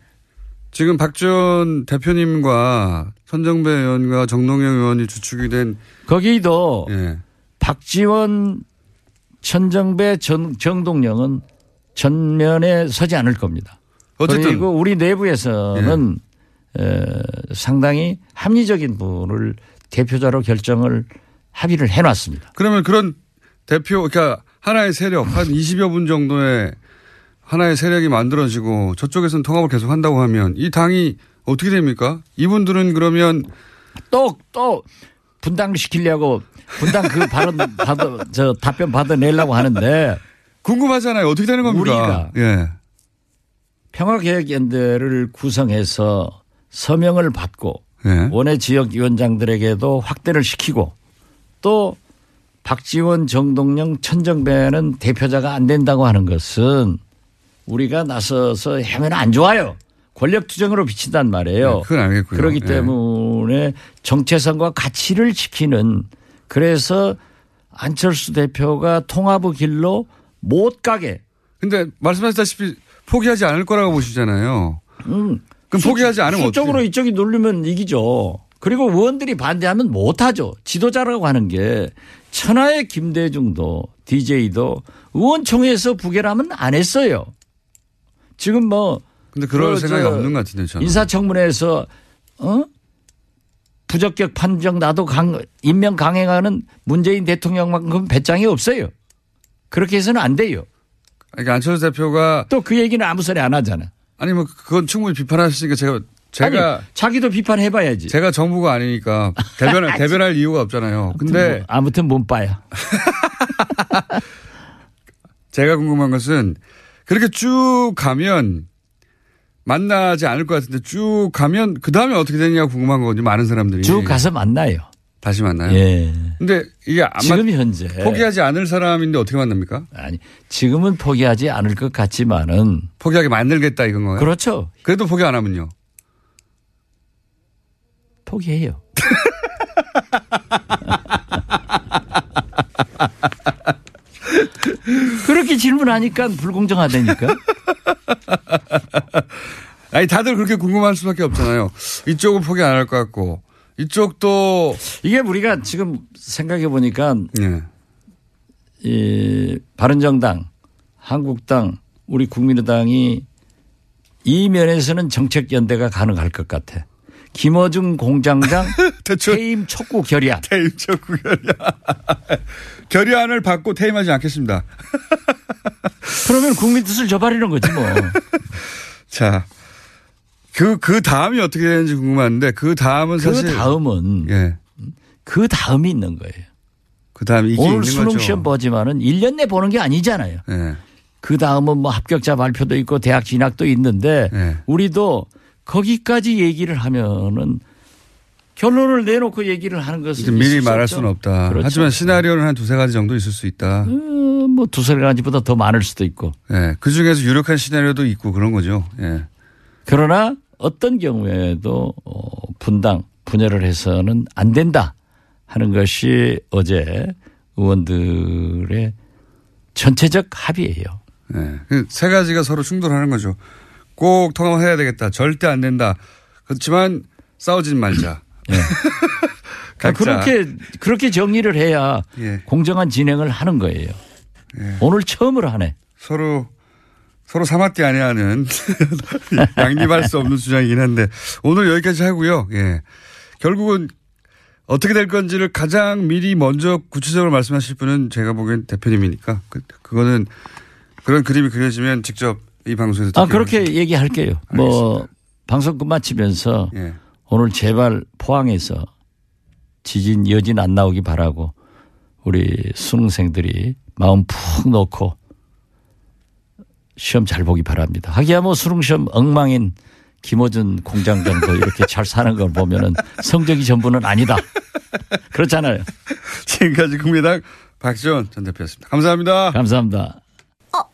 Speaker 9: 지금 박지원 대표님과 손정배 의원과 정동영 의원이 주축이 된
Speaker 10: 거기도
Speaker 9: 예.
Speaker 10: 박지원, 천정배, 정, 정동영은 전면에 서지 않을 겁니다.
Speaker 9: 어쨌든
Speaker 10: 그리고 우리 내부에서는 에, 상당히 합리적인 분을 대표자로 결정을 합의를 해놨습니다.
Speaker 9: 그러면 그런 대표 그러니까 하나의 세력 한 20여 분 정도의 하나의 세력이 만들어지고 저쪽에서는 통합을 계속 한다고 하면 이 당이 어떻게 됩니까? 이분들은 그러면
Speaker 10: 또, 또 분당시키려고 분당 그 발언 받아, 저 답변 받아내려고 하는데
Speaker 9: 궁금하잖아요. 어떻게 되는 겁니까?
Speaker 10: 우리가
Speaker 9: 예.
Speaker 10: 평화개혁연대를 구성해서 서명을 받고
Speaker 9: 예.
Speaker 10: 원외 지역 위원장들에게도 확대를 시키고 또 박지원, 정동영, 천정배는 대표자가 안 된다고 하는 것은 우리가 나서서 하면 안 좋아요. 권력 투쟁으로 비친단 말이에요.
Speaker 9: 네, 그건 알겠고요.
Speaker 10: 그렇기
Speaker 9: 예.
Speaker 10: 때문에 정체성과 가치를 지키는 그래서 안철수 대표가 통합의 길로 못 가게
Speaker 9: 근데 말씀하셨다시피 포기하지 않을 거라고 보시잖아요.
Speaker 10: 음.
Speaker 9: 그럼 포기하지 않으면
Speaker 10: 수적으로
Speaker 9: 어떻게?
Speaker 10: 이쪽이 누르면 이기죠. 그리고 의원들이 반대하면 못하죠. 지도자라고 하는 게 천하의 김대중도 DJ도 의원총회에서 부결하면 안 했어요. 지금 뭐
Speaker 9: 근데 그럴
Speaker 10: 그,
Speaker 9: 생각이
Speaker 10: 저
Speaker 9: 없는 것 같은데 저는.
Speaker 10: 인사청문회에서 어 부적격 판정 나도 강 임명 강행하는 문재인 대통령만큼 배짱이 없어요. 그렇게 해서는 안 돼요.
Speaker 9: 그러니까 안철수 대표가
Speaker 10: 또 그 얘기는 아무 소리 안 하잖아.
Speaker 9: 아니 뭐 그건 충분히 비판하시니까 제가 제가
Speaker 10: 아니, 자기도 비판해봐야지.
Speaker 9: 제가 정부가 아니니까 대변 대변할 이유가 없잖아요. 근데
Speaker 10: 뭐, 아무튼 몸빠야.
Speaker 9: 제가 궁금한 것은 그렇게 쭉 가면 만나지 않을 것 같은데 쭉 가면 그 다음에 어떻게 되느냐 궁금한 거거든요. 많은 사람들이
Speaker 10: 쭉 가서 만나요.
Speaker 9: 다시 만나요.
Speaker 10: 예.
Speaker 9: 근데 이게 안
Speaker 10: 지금
Speaker 9: 만-
Speaker 10: 현재
Speaker 9: 포기하지 않을 사람인데 어떻게 만납니까?
Speaker 10: 아니 지금은 포기하지 않을 것 같지만은
Speaker 9: 포기하게 만들겠다 이건 거예요.
Speaker 10: 그렇죠.
Speaker 9: 그래도 포기 안 하면요.
Speaker 10: 포기해요. 그렇게 질문하니까 불공정하다니까.
Speaker 9: 아니 다들 그렇게 궁금할 수밖에 없잖아요. 이쪽은 포기 안 할 것 같고 이쪽도
Speaker 10: 이게 우리가 지금 생각해 보니까
Speaker 9: 예.
Speaker 10: 이 바른정당, 한국당, 우리 국민의당이 이 면에서는 정책 연대가 가능할 것 같아. 김어중 공장장 퇴임 촉구 결의안.
Speaker 9: 퇴임 촉구 결의안. 결의안을 받고 퇴임하지 않겠습니다.
Speaker 10: 그러면 국민 뜻을 저버리는 거지 뭐.
Speaker 9: 자, 그, 그 다음이 어떻게 되는지 궁금한데 그 다음은
Speaker 10: 그
Speaker 9: 사실.
Speaker 10: 다음은
Speaker 9: 예.
Speaker 10: 그 다음이 있는 거예요.
Speaker 9: 그 다음 이게
Speaker 10: 오늘 수능. 시험 보지만은 1년 내 보는 게 아니잖아요.
Speaker 9: 예.
Speaker 10: 그 다음은 뭐 합격자 발표도 있고 대학 진학도 있는데
Speaker 9: 예.
Speaker 10: 우리도 거기까지 얘기를 하면은 결론을 내놓고 얘기를 하는 것은
Speaker 9: 미리 말할. 수는 없다.
Speaker 10: 그렇죠.
Speaker 9: 하지만 시나리오는 한 두세 가지 정도 있을 수 있다.
Speaker 10: 음, 뭐 두세 가지보다 더 많을 수도 있고.
Speaker 9: 예. 그 중에서 유력한 시나리오도 있고 그런 거죠. 예.
Speaker 10: 그러나 어떤 경우에도 어, 분당 분열을 해서는 안 된다 하는 것이 어제 의원들의 전체적 합의예요.
Speaker 9: 예. 그세 가지가 서로 충돌하는 거죠. 꼭 통합해야 되겠다. 절대 안 된다. 그렇지만 싸우진 말자.
Speaker 10: 예.
Speaker 9: 각자.
Speaker 10: 그렇게 그렇게 정리를 해야
Speaker 9: 예.
Speaker 10: 공정한 진행을 하는 거예요. 오늘 처음으로 하네.
Speaker 9: 서로 서로 사마띠 아니하는 양립할 수 없는 주장이긴 한데 오늘 여기까지 하고요. 예. 결국은 어떻게 될 건지를 가장 미리 먼저 구체적으로 말씀하실 분은 제가 보기엔 대표님이니까 그, 그거는 그런 그림이 그려지면 직접 이 방송에서
Speaker 10: 아 그렇게 얘기할게요. 뭐 방송 끝마치면서
Speaker 9: 예.
Speaker 10: 오늘 제발 포항에서 지진 여진 안 나오기 바라고 우리 수능생들이 마음 푹 놓고 시험 잘 보기 바랍니다. 하기야 뭐 수능시험 엉망인 김호준 공장장도 이렇게 잘 사는 걸 보면은 성적이 전부는 아니다. 그렇잖아요.
Speaker 9: 지금까지 국민당 박지원 전 대표였습니다. 감사합니다.
Speaker 10: 감사합니다.
Speaker 8: 아,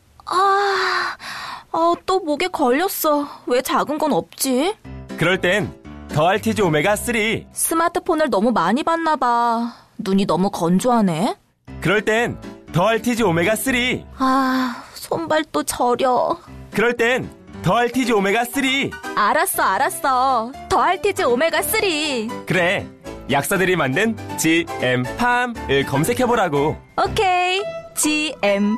Speaker 8: 아, 또 목에 걸렸어. 왜 작은 건 없지?
Speaker 11: 그럴 땐 더알티지 오메가 3.
Speaker 8: 스마트폰을 너무 많이 봤나 봐. 눈이 너무 건조하네.
Speaker 11: 그럴 땐 더알티지 오메가 3.
Speaker 8: 아, 손발도 저려.
Speaker 11: 그럴 땐 더알티지 오메가 3.
Speaker 8: 알았어, 알았어. 더할티즈 오메가 3.
Speaker 11: 그래. 약사들이 만든 GM팜을 검색해보라고.
Speaker 8: 오케이. GM팜.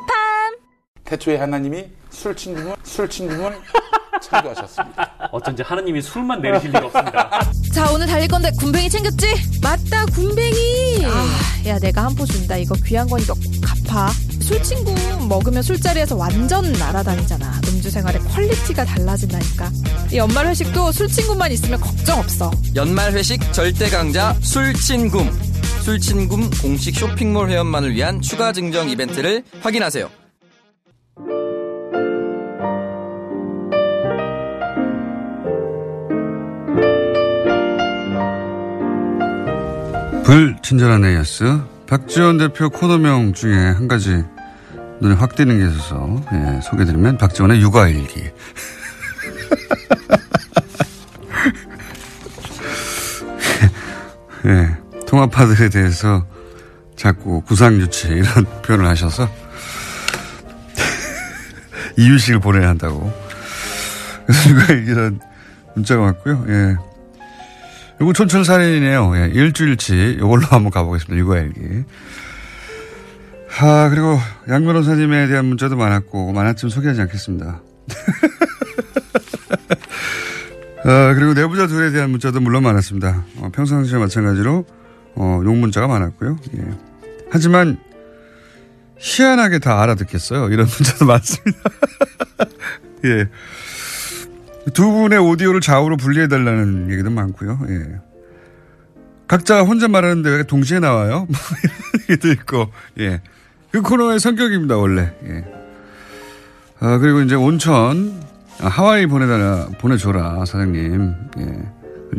Speaker 12: 태초에 하나님이 술친굼을, 술친굼을 창조하셨습니다.
Speaker 13: 어쩐지 하느님이 술만 내리실 리가 없습니다.
Speaker 14: 자 오늘 달릴 건데 굼벵이 챙겼지? 맞다 굼벵이 아, 야 내가 한 포 준다 이거 귀한 거니까 꼭 갚아 술친굼 먹으면 술자리에서 완전 날아다니잖아 음주 생활의 quality가 달라진다니까 이 연말 회식도 술친굼만 있으면 걱정 없어
Speaker 15: 연말 회식 절대 강자 술친굼. 술친굼 공식 쇼핑몰 회원만을 위한 추가 증정 이벤트를 확인하세요.
Speaker 9: 불친절한 AS 박지원 대표 코너명 중에 한 가지 눈에 확 띄는 게 있어서 예, 소개드리면 박지원의 육아일기. 예, 통합파들에 대해서 자꾸 구상유치 이런 표현을 하셔서 이유식을 보내야 한다고. 그래서 이런 문자가 왔고요. 예. 요거 촌철살인이네요. 예. 일주일치 요걸로 한번 가보겠습니다. 육아일기. 아, 그리고 양 변호사님에 대한 문자도 많았고, 많았지만 소개하지 않겠습니다. 아, 그리고 내부자 둘에 대한 문자도 물론 많았습니다. 어, 평상시와 마찬가지로, 어, 욕 문자가 많았고요. 예. 하지만, 희한하게 다 알아듣겠어요. 이런 문자도 많습니다. 예. 두 분의 오디오를 좌우로 분리해달라는 얘기도 많고요. 예. 각자 혼자 말하는데 왜 동시에 나와요? 뭐 이런 얘기도 있고, 예. 그 코너의 성격입니다, 원래. 예. 아, 그리고 이제 온천, 아, 하와이 보내달라, 보내줘라, 사장님. 예.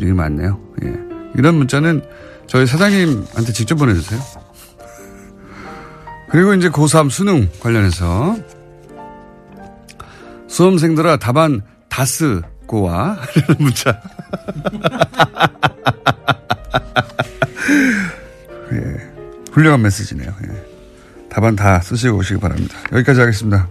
Speaker 9: 얘기 많네요. 예. 이런 문자는 저희 사장님한테 직접 보내주세요. 그리고 이제 고3 수능 관련해서 수험생들아 답안 다스 고와 문자. 예. 훌륭한 메시지네요. 예. 답안 다 쓰시고 오시기 바랍니다. 여기까지 하겠습니다.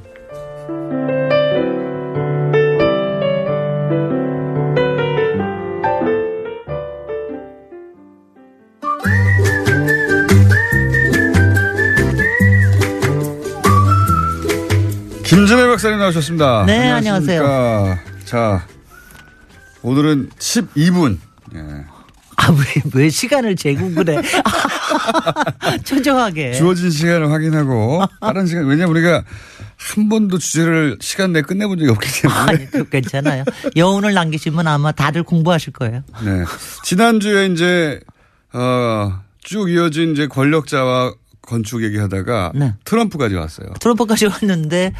Speaker 9: 김진애 박사님 나오셨습니다.
Speaker 16: 네,
Speaker 9: 안녕하십니까. 자, 오늘은 12분. 예.
Speaker 16: 아, 왜, 왜 시간을 재고 그래? 초조하게.
Speaker 9: 주어진 시간을 확인하고 다른 시간 왜냐면 우리가 한 번도 주제를 시간 내에 끝내본 적이 없기 때문에
Speaker 16: 아니, 그 괜찮아요. 여운을 남기시면 아마 다들 공부하실 거예요.
Speaker 9: 네. 지난주에 이제 어, 쭉 이어진 이제 권력자와 건축 얘기하다가
Speaker 16: 네.
Speaker 9: 트럼프까지 왔어요.
Speaker 16: 트럼프까지 왔는데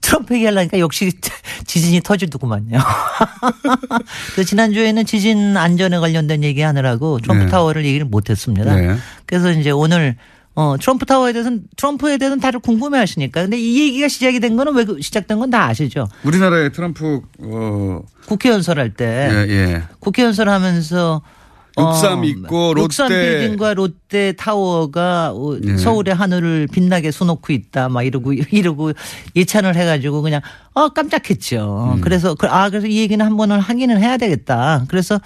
Speaker 16: 트럼프 얘기하려니까 역시 지진이 터지더구만요. 그 지난주에는 지진 안전에 관련된 얘기 하느라고 트럼프
Speaker 9: 네.
Speaker 16: 타워를 얘기를 못했습니다.
Speaker 9: 네.
Speaker 16: 그래서 이제 오늘 어, 트럼프 타워에 대해서는 트럼프에 대해서는 다들 궁금해 하시니까. 근데 이 얘기가 시작이 된 거는 왜 그- 시작된 건 다 아시죠?
Speaker 9: 우리나라의 트럼프 어,
Speaker 16: 국회 연설할 때
Speaker 9: 예, 예.
Speaker 16: 국회 연설하면서
Speaker 9: 육삼 있고 롯데-
Speaker 16: 육삼 빌딩과 롯데 타워가 어,
Speaker 9: 예.
Speaker 16: 서울의 하늘을 빛나게 수놓고 있다 막 이러고 이러고 예찬을 해가지고 그냥 어 깜짝했죠.
Speaker 9: 음.
Speaker 16: 그래서 그- 아 그래서 이 얘기는 한 번은 확인을 해야 되겠다. 그래서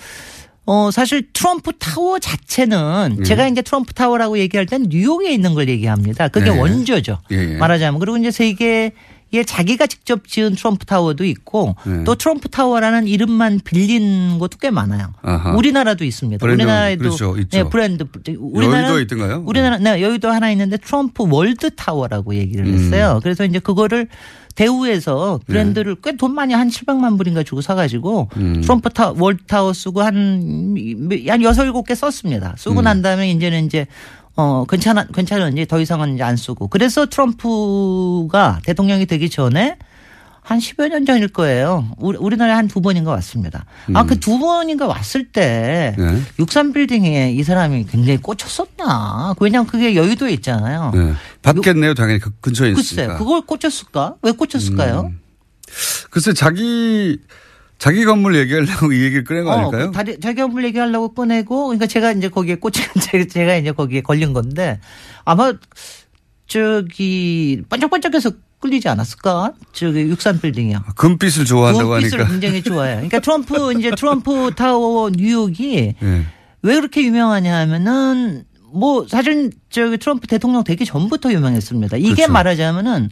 Speaker 16: 어 사실 트럼프 타워 자체는
Speaker 9: 예.
Speaker 16: 제가 이제 트럼프 타워라고 얘기할 땐 뉴욕에 있는 걸 얘기합니다. 그게
Speaker 9: 예.
Speaker 16: 원조죠.
Speaker 9: 예, 예.
Speaker 16: 말하자면 그리고 이제 세계 에 자기가 직접 지은 트럼프 타워도 있고
Speaker 9: 네.
Speaker 16: 또 트럼프 타워라는 이름만 빌린 곳도 꽤 많아요.
Speaker 9: 아하.
Speaker 16: 우리나라도 있습니다.
Speaker 9: 브랜드,
Speaker 16: 우리나라에도
Speaker 9: 그렇죠.
Speaker 16: 네, 브랜드 우리나라
Speaker 9: 여의도에 있던가요?
Speaker 16: 우리나라 네, 여의도 하나 있는데 트럼프 월드 타워라고 얘기를
Speaker 9: 음.
Speaker 16: 했어요. 그래서 이제 그거를 대우에서
Speaker 9: 네.
Speaker 16: 브랜드를 꽤돈 많이 한 700만 불인가 주고 사가지고
Speaker 9: 음.
Speaker 16: 트럼프 타 월드 타워 쓰고 한한 여섯 일곱 개 썼습니다. 쓰고
Speaker 9: 음.
Speaker 16: 난 다음에 이제는 이제 어 괜찮아 괜찮은지 더 이상은 이제 안 쓰고 그래서 트럼프가 대통령이 되기 전에 한 10여 년 전일 거예요. 우리, 우리나라에 한 두 번인가 왔습니다. 아, 그 두 번인가 왔을 때
Speaker 9: 음. 네.
Speaker 16: 육삼 빌딩에 이 사람이 굉장히 꽂혔었나. 왜냐면 그게 여의도에 있잖아요.
Speaker 9: 네. 받겠네요, 당연히 그 근처에
Speaker 16: 글쎄,
Speaker 9: 있으니까. 음.
Speaker 16: 그걸 꽂혔을까? 왜 꽂혔을까요?
Speaker 9: 글쎄 자기 자기 건물 얘기하려고 이 얘기를 꺼낸 거 아닐까요?
Speaker 16: 그 다리, 자기 건물 얘기하려고 꺼내고, 그러니까 제가 이제 거기에 꽂힌, 제가- 이제 거기에 걸린 건데, 아마 저기, 반짝반짝해서 끌리지 않았을까? 저기 육삼 빌딩이요.
Speaker 9: 금빛을 좋아한다고
Speaker 16: 금빛을
Speaker 9: 하니까.
Speaker 16: 굉장히 좋아해요. 그러니까 트럼프, 이제 트럼프 타워 뉴욕이
Speaker 9: 예.
Speaker 16: 왜 그렇게 유명하냐 하면은 뭐 사실 저기 트럼프 대통령 되기 전부터 유명했습니다. 이게
Speaker 9: 그렇죠.
Speaker 16: 말하자면은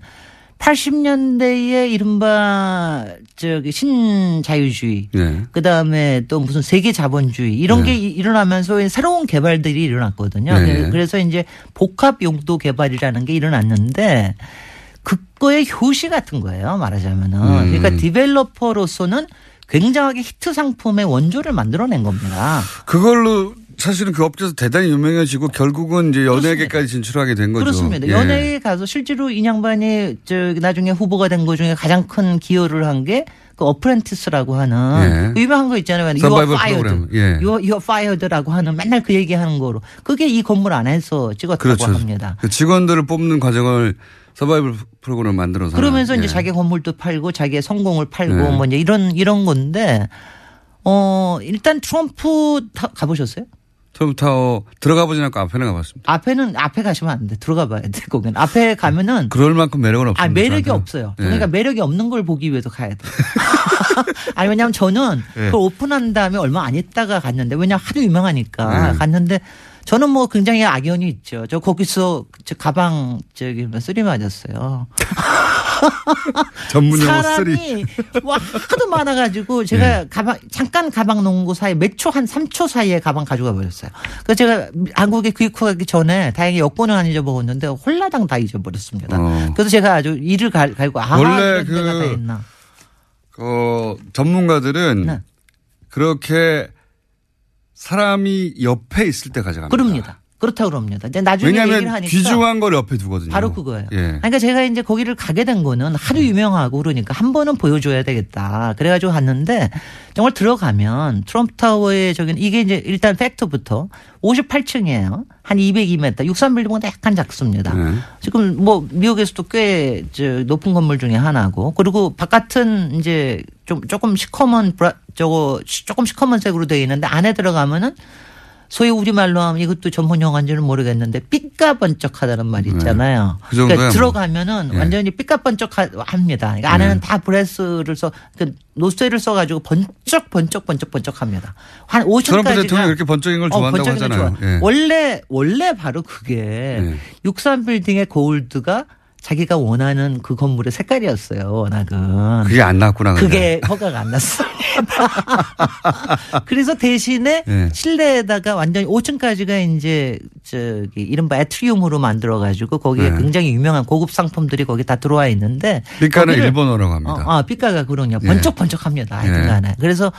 Speaker 16: 80년대에 이른바 저기 신자유주의
Speaker 9: 예.
Speaker 16: 그다음에 또 무슨 세계 자본주의 이런
Speaker 9: 네.
Speaker 16: 게 이- 일어나면서 새로운 개발들이 일어났거든요.
Speaker 9: 네.
Speaker 16: 그래서 이제 복합 용도 개발이라는 게 일어났는데 그거의 효시 같은 거예요. 말하자면은.
Speaker 9: 음.
Speaker 16: 그러니까 디벨로퍼로서는 굉장하게 히트 상품의 원조를 만들어낸 겁니다.
Speaker 9: 그걸로 사실은 그 업계에서 대단히 유명해지고 결국은 이제 연예계까지 진출하게 된 거죠.
Speaker 16: 그렇습니다.
Speaker 9: 예.
Speaker 16: 연예에 가서 실제로 이 양반이 저 나중에 후보가 된것 중에 가장 큰 기여를 한 게 그 어프렌티스라고 하는
Speaker 9: 예.
Speaker 16: 그 유명한 거 있잖아요.
Speaker 9: 예.
Speaker 16: Are, you are fired라고 하는 맨날 그 얘기하는 거로 그게 이 건물 안에서 찍었다고
Speaker 9: 그렇죠.
Speaker 16: 합니다.
Speaker 9: 그 직원들을 뽑는 과정을 서바이벌 프로그램 만들어서
Speaker 16: 그러면서 이제
Speaker 9: 예.
Speaker 16: 자기 건물도 팔고 자기의 성공을 팔고
Speaker 9: 네.
Speaker 16: 뭐 이제 이런 이런 건데 어 일단 트럼프 타- 가보셨어요?
Speaker 9: 트럼프타워 들어가 보진 않고 앞에는 가봤습니다.
Speaker 16: 앞에는 앞에 가시면 안 돼. 들어가 봐야 돼. 거기는 앞에 가면은
Speaker 9: 그럴 만큼 매력은 없습니다.
Speaker 16: 아 매력이
Speaker 9: 저한테는.
Speaker 16: 없어요.
Speaker 9: 예.
Speaker 16: 그러니까 매력이 없는 걸 보기 위해서 가야 돼. 아니 왜냐면 저는
Speaker 9: 예.
Speaker 16: 그걸 오픈한 다음에 얼마 안 있다가 갔는데 왜냐 면 하도 유명하니까
Speaker 9: 예.
Speaker 16: 갔는데 저는 뭐 굉장히 악연이 있죠. 저 거기서 저 가방 저기 뭐 쓰리 맞았어요.
Speaker 9: 전문 용어
Speaker 16: 사람이
Speaker 9: 쓰리.
Speaker 16: 와 하도 많아가지고 제가 가방 잠깐 가방 놓은 거 사이 몇 초 한 3초 사이에 가방 가져가 버렸어요. 그래서 제가 한국에 귀국하기 전에 다행히 여권은 안 잊어먹었는데 홀라당 다 잊어버렸습니다.
Speaker 9: 어.
Speaker 16: 그래서 제가 아주 이를 갈, 갈고 아
Speaker 9: 원래 그. 어, 전문가들은
Speaker 16: 네.
Speaker 9: 그렇게 사람이 옆에 있을 때 가져갑니다.
Speaker 16: 그럽니다. 그렇다고 그럽니다. 이제 나중에 얘기를
Speaker 9: 왜냐하면
Speaker 16: 하니까
Speaker 9: 귀중한 걸 옆에 두거든요.
Speaker 16: 바로 그거예요.
Speaker 9: 예.
Speaker 16: 그러니까 제가 이제 거기를 가게 된 거는 하도 유명하고 그러니까 한 번은 보여줘야 되겠다. 그래가지고 갔는데 정말 들어가면 트럼프 타워에 저기 이게 이제 일단 팩트부터 58층이에요. 한 202m. 63 빌딩보다 약간 작습니다.
Speaker 9: 네.
Speaker 16: 지금 뭐 미국에서도 꽤저 높은 건물 중에 하나고 그리고 바깥은 이제 좀 조금 시커먼 브라, 저거 조금 시커먼 색으로 되어 있는데 안에 들어가면은 소위 우리말로 하면 이것도 전문 용어인지는 모르겠는데 삐까번쩍하다는 말이 있잖아요.
Speaker 9: 그 정도야
Speaker 16: 그러니까
Speaker 9: 뭐.
Speaker 16: 들어가면은
Speaker 9: 예.
Speaker 16: 완전히 삐까번쩍합니다. 그러니까 안에는
Speaker 9: 네.
Speaker 16: 다 brass를 써, 그 놋쇠를 써가지고 번쩍 번쩍 번쩍 번쩍합니다. 한 5층까지가
Speaker 9: 트럼프 대통령이 그렇게 번쩍인 걸 좋아한다고
Speaker 16: 번쩍이는
Speaker 9: 하잖아요.
Speaker 16: 좋아.
Speaker 9: 예.
Speaker 16: 원래 원래 바로 그게
Speaker 9: 예.
Speaker 16: 63빌딩의 gold가 자기가 원하는 그 건물의 색깔이었어요. 워낙은.
Speaker 9: 그게 안 났구나. 근데.
Speaker 16: 그게 허가가 안 났습니다. 그래서 대신에
Speaker 9: 예.
Speaker 16: 실내에다가 완전히 5층까지가 이제 저기 이른바 atrium으로 만들어 가지고 거기에
Speaker 9: 네.
Speaker 16: 굉장히 유명한 고급 상품들이 거기 다 들어와 있는데 거기를-
Speaker 9: 일본어라고 합니다.
Speaker 16: 어, 아, 삐까가 그러냐.
Speaker 9: 예.
Speaker 16: 번쩍번쩍합니다. 하여튼간에. 그래서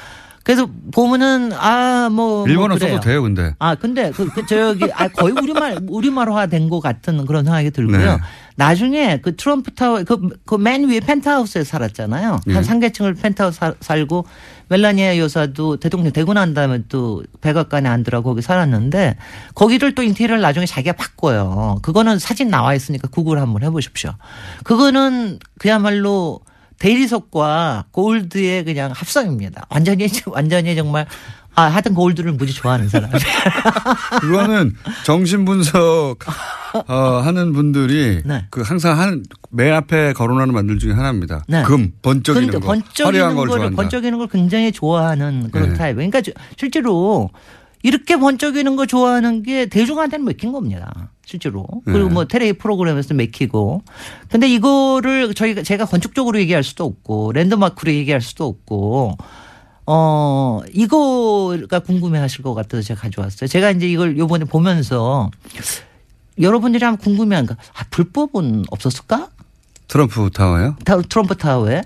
Speaker 16: 그래서 보면은 아 뭐
Speaker 9: 일본어 써도 돼요, 근데.
Speaker 16: 아 근데 그, 그 저기 아 거의 우리말 우리말화 된 것 같은 그런 생각이 들고요.
Speaker 9: 네.
Speaker 16: 나중에 그 트럼프 타워 그그맨 위에 펜트하우스에 살았잖아요.
Speaker 9: 예.
Speaker 16: 한 상계층을 펜트하우스 사- 살고 멜라니아 여사도 대통령 되고 난 다음에 또 백악관에 앉으라고 거기 살았는데 거기를 또 인테리어를 나중에 자기가 바꿔요. 그거는 사진 나와 있으니까 구글 한번 해보십시오. 그거는 그야말로 대리석과 골드의 그냥 합성입니다. 완전히 완전히 정말 아 하여튼 골드를 무지 좋아하는 사람.
Speaker 9: 그거는 정신 분석 어, 하는 분들이
Speaker 16: 네.
Speaker 9: 그 항상 한 맨 앞에 거론하는 만들 중에 하나입니다.
Speaker 16: 네.
Speaker 9: 금 번쩍이는
Speaker 16: 근데
Speaker 9: 거,
Speaker 16: 번쩍이는
Speaker 9: 걸 좋아한다.
Speaker 16: 번쩍이는 걸 굉장히 좋아하는 그런
Speaker 9: 네.
Speaker 16: 타입. 그러니까 저- 실제로 이렇게 번쩍이는 거 좋아하는 게 대중한테는 맥힌 겁니다. 실제로. 그리고
Speaker 9: 네.
Speaker 16: 뭐 테레비 프로그램에서 맥히고. 근데 이거를 저희가 제가 건축적으로 얘기할 수도 없고 랜드마크로 얘기할 수도 없고 어, 이거가 궁금해 하실 것 같아서 제가 가져왔어요. 제가 이제 이걸 요번에 보면서 여러분들이 한번 궁금해한 거, 아, 불법은 없었을까?
Speaker 9: 트럼프 타워요?
Speaker 16: 타, 트럼프 타워에?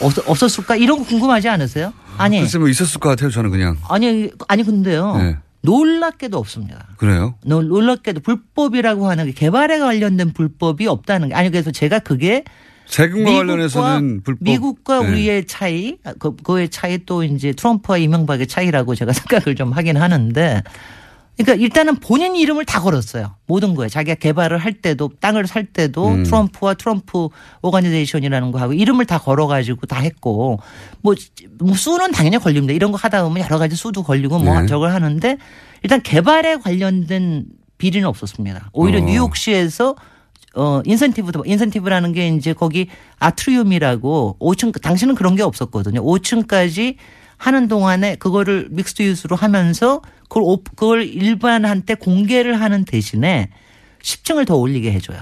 Speaker 16: 없, 없었을까? 이런 거 궁금하지 않으세요? 아니,
Speaker 9: 글쎄 뭐 있었을 것 같아요. 저는 그냥
Speaker 16: 아니, 아니, 근데요.
Speaker 9: 네.
Speaker 16: 놀랍게도 없습니다.
Speaker 9: 그래요.
Speaker 16: 놀- 놀랍게도 불법이라고 하는 게 개발에 관련된 불법이 없다는 게 아니 그래서 제가 그게
Speaker 9: 세금과
Speaker 16: 미국과-
Speaker 9: 관련해서는 불법.
Speaker 16: 미국과
Speaker 9: 네.
Speaker 16: 우리의 차이, 그, 그의 차이 또 이제 트럼프와 이명박의 차이라고 제가 생각을 좀 하긴 하는데 그러니까 일단은 본인 이름을 다 걸었어요. 모든 거에. 자기가 개발을 할 때도 땅을 살 때도
Speaker 9: 음.
Speaker 16: 트럼프와 트럼프 오가니제이션이라는 거 하고 이름을 다 걸어가지고 다 했고 뭐, 뭐 수는 당연히 걸립니다. 이런 거 하다 보면 여러 가지 수도 걸리고 뭐
Speaker 9: 네.
Speaker 16: 저걸 하는데 일단 개발에 관련된 비리는 없었습니다. 오히려
Speaker 9: 어.
Speaker 16: 뉴욕시에서 어, 인센티브도, 인센티브라는 게 이제 거기 아트리움이라고 5층, 당시는 그런 게 없었거든요. 5층까지 하는 동안에 그거를 믹스드 유스로 하면서 그걸, 오- 그걸 일반한테 공개를 하는 대신에 10층을 더 올리게 해줘요.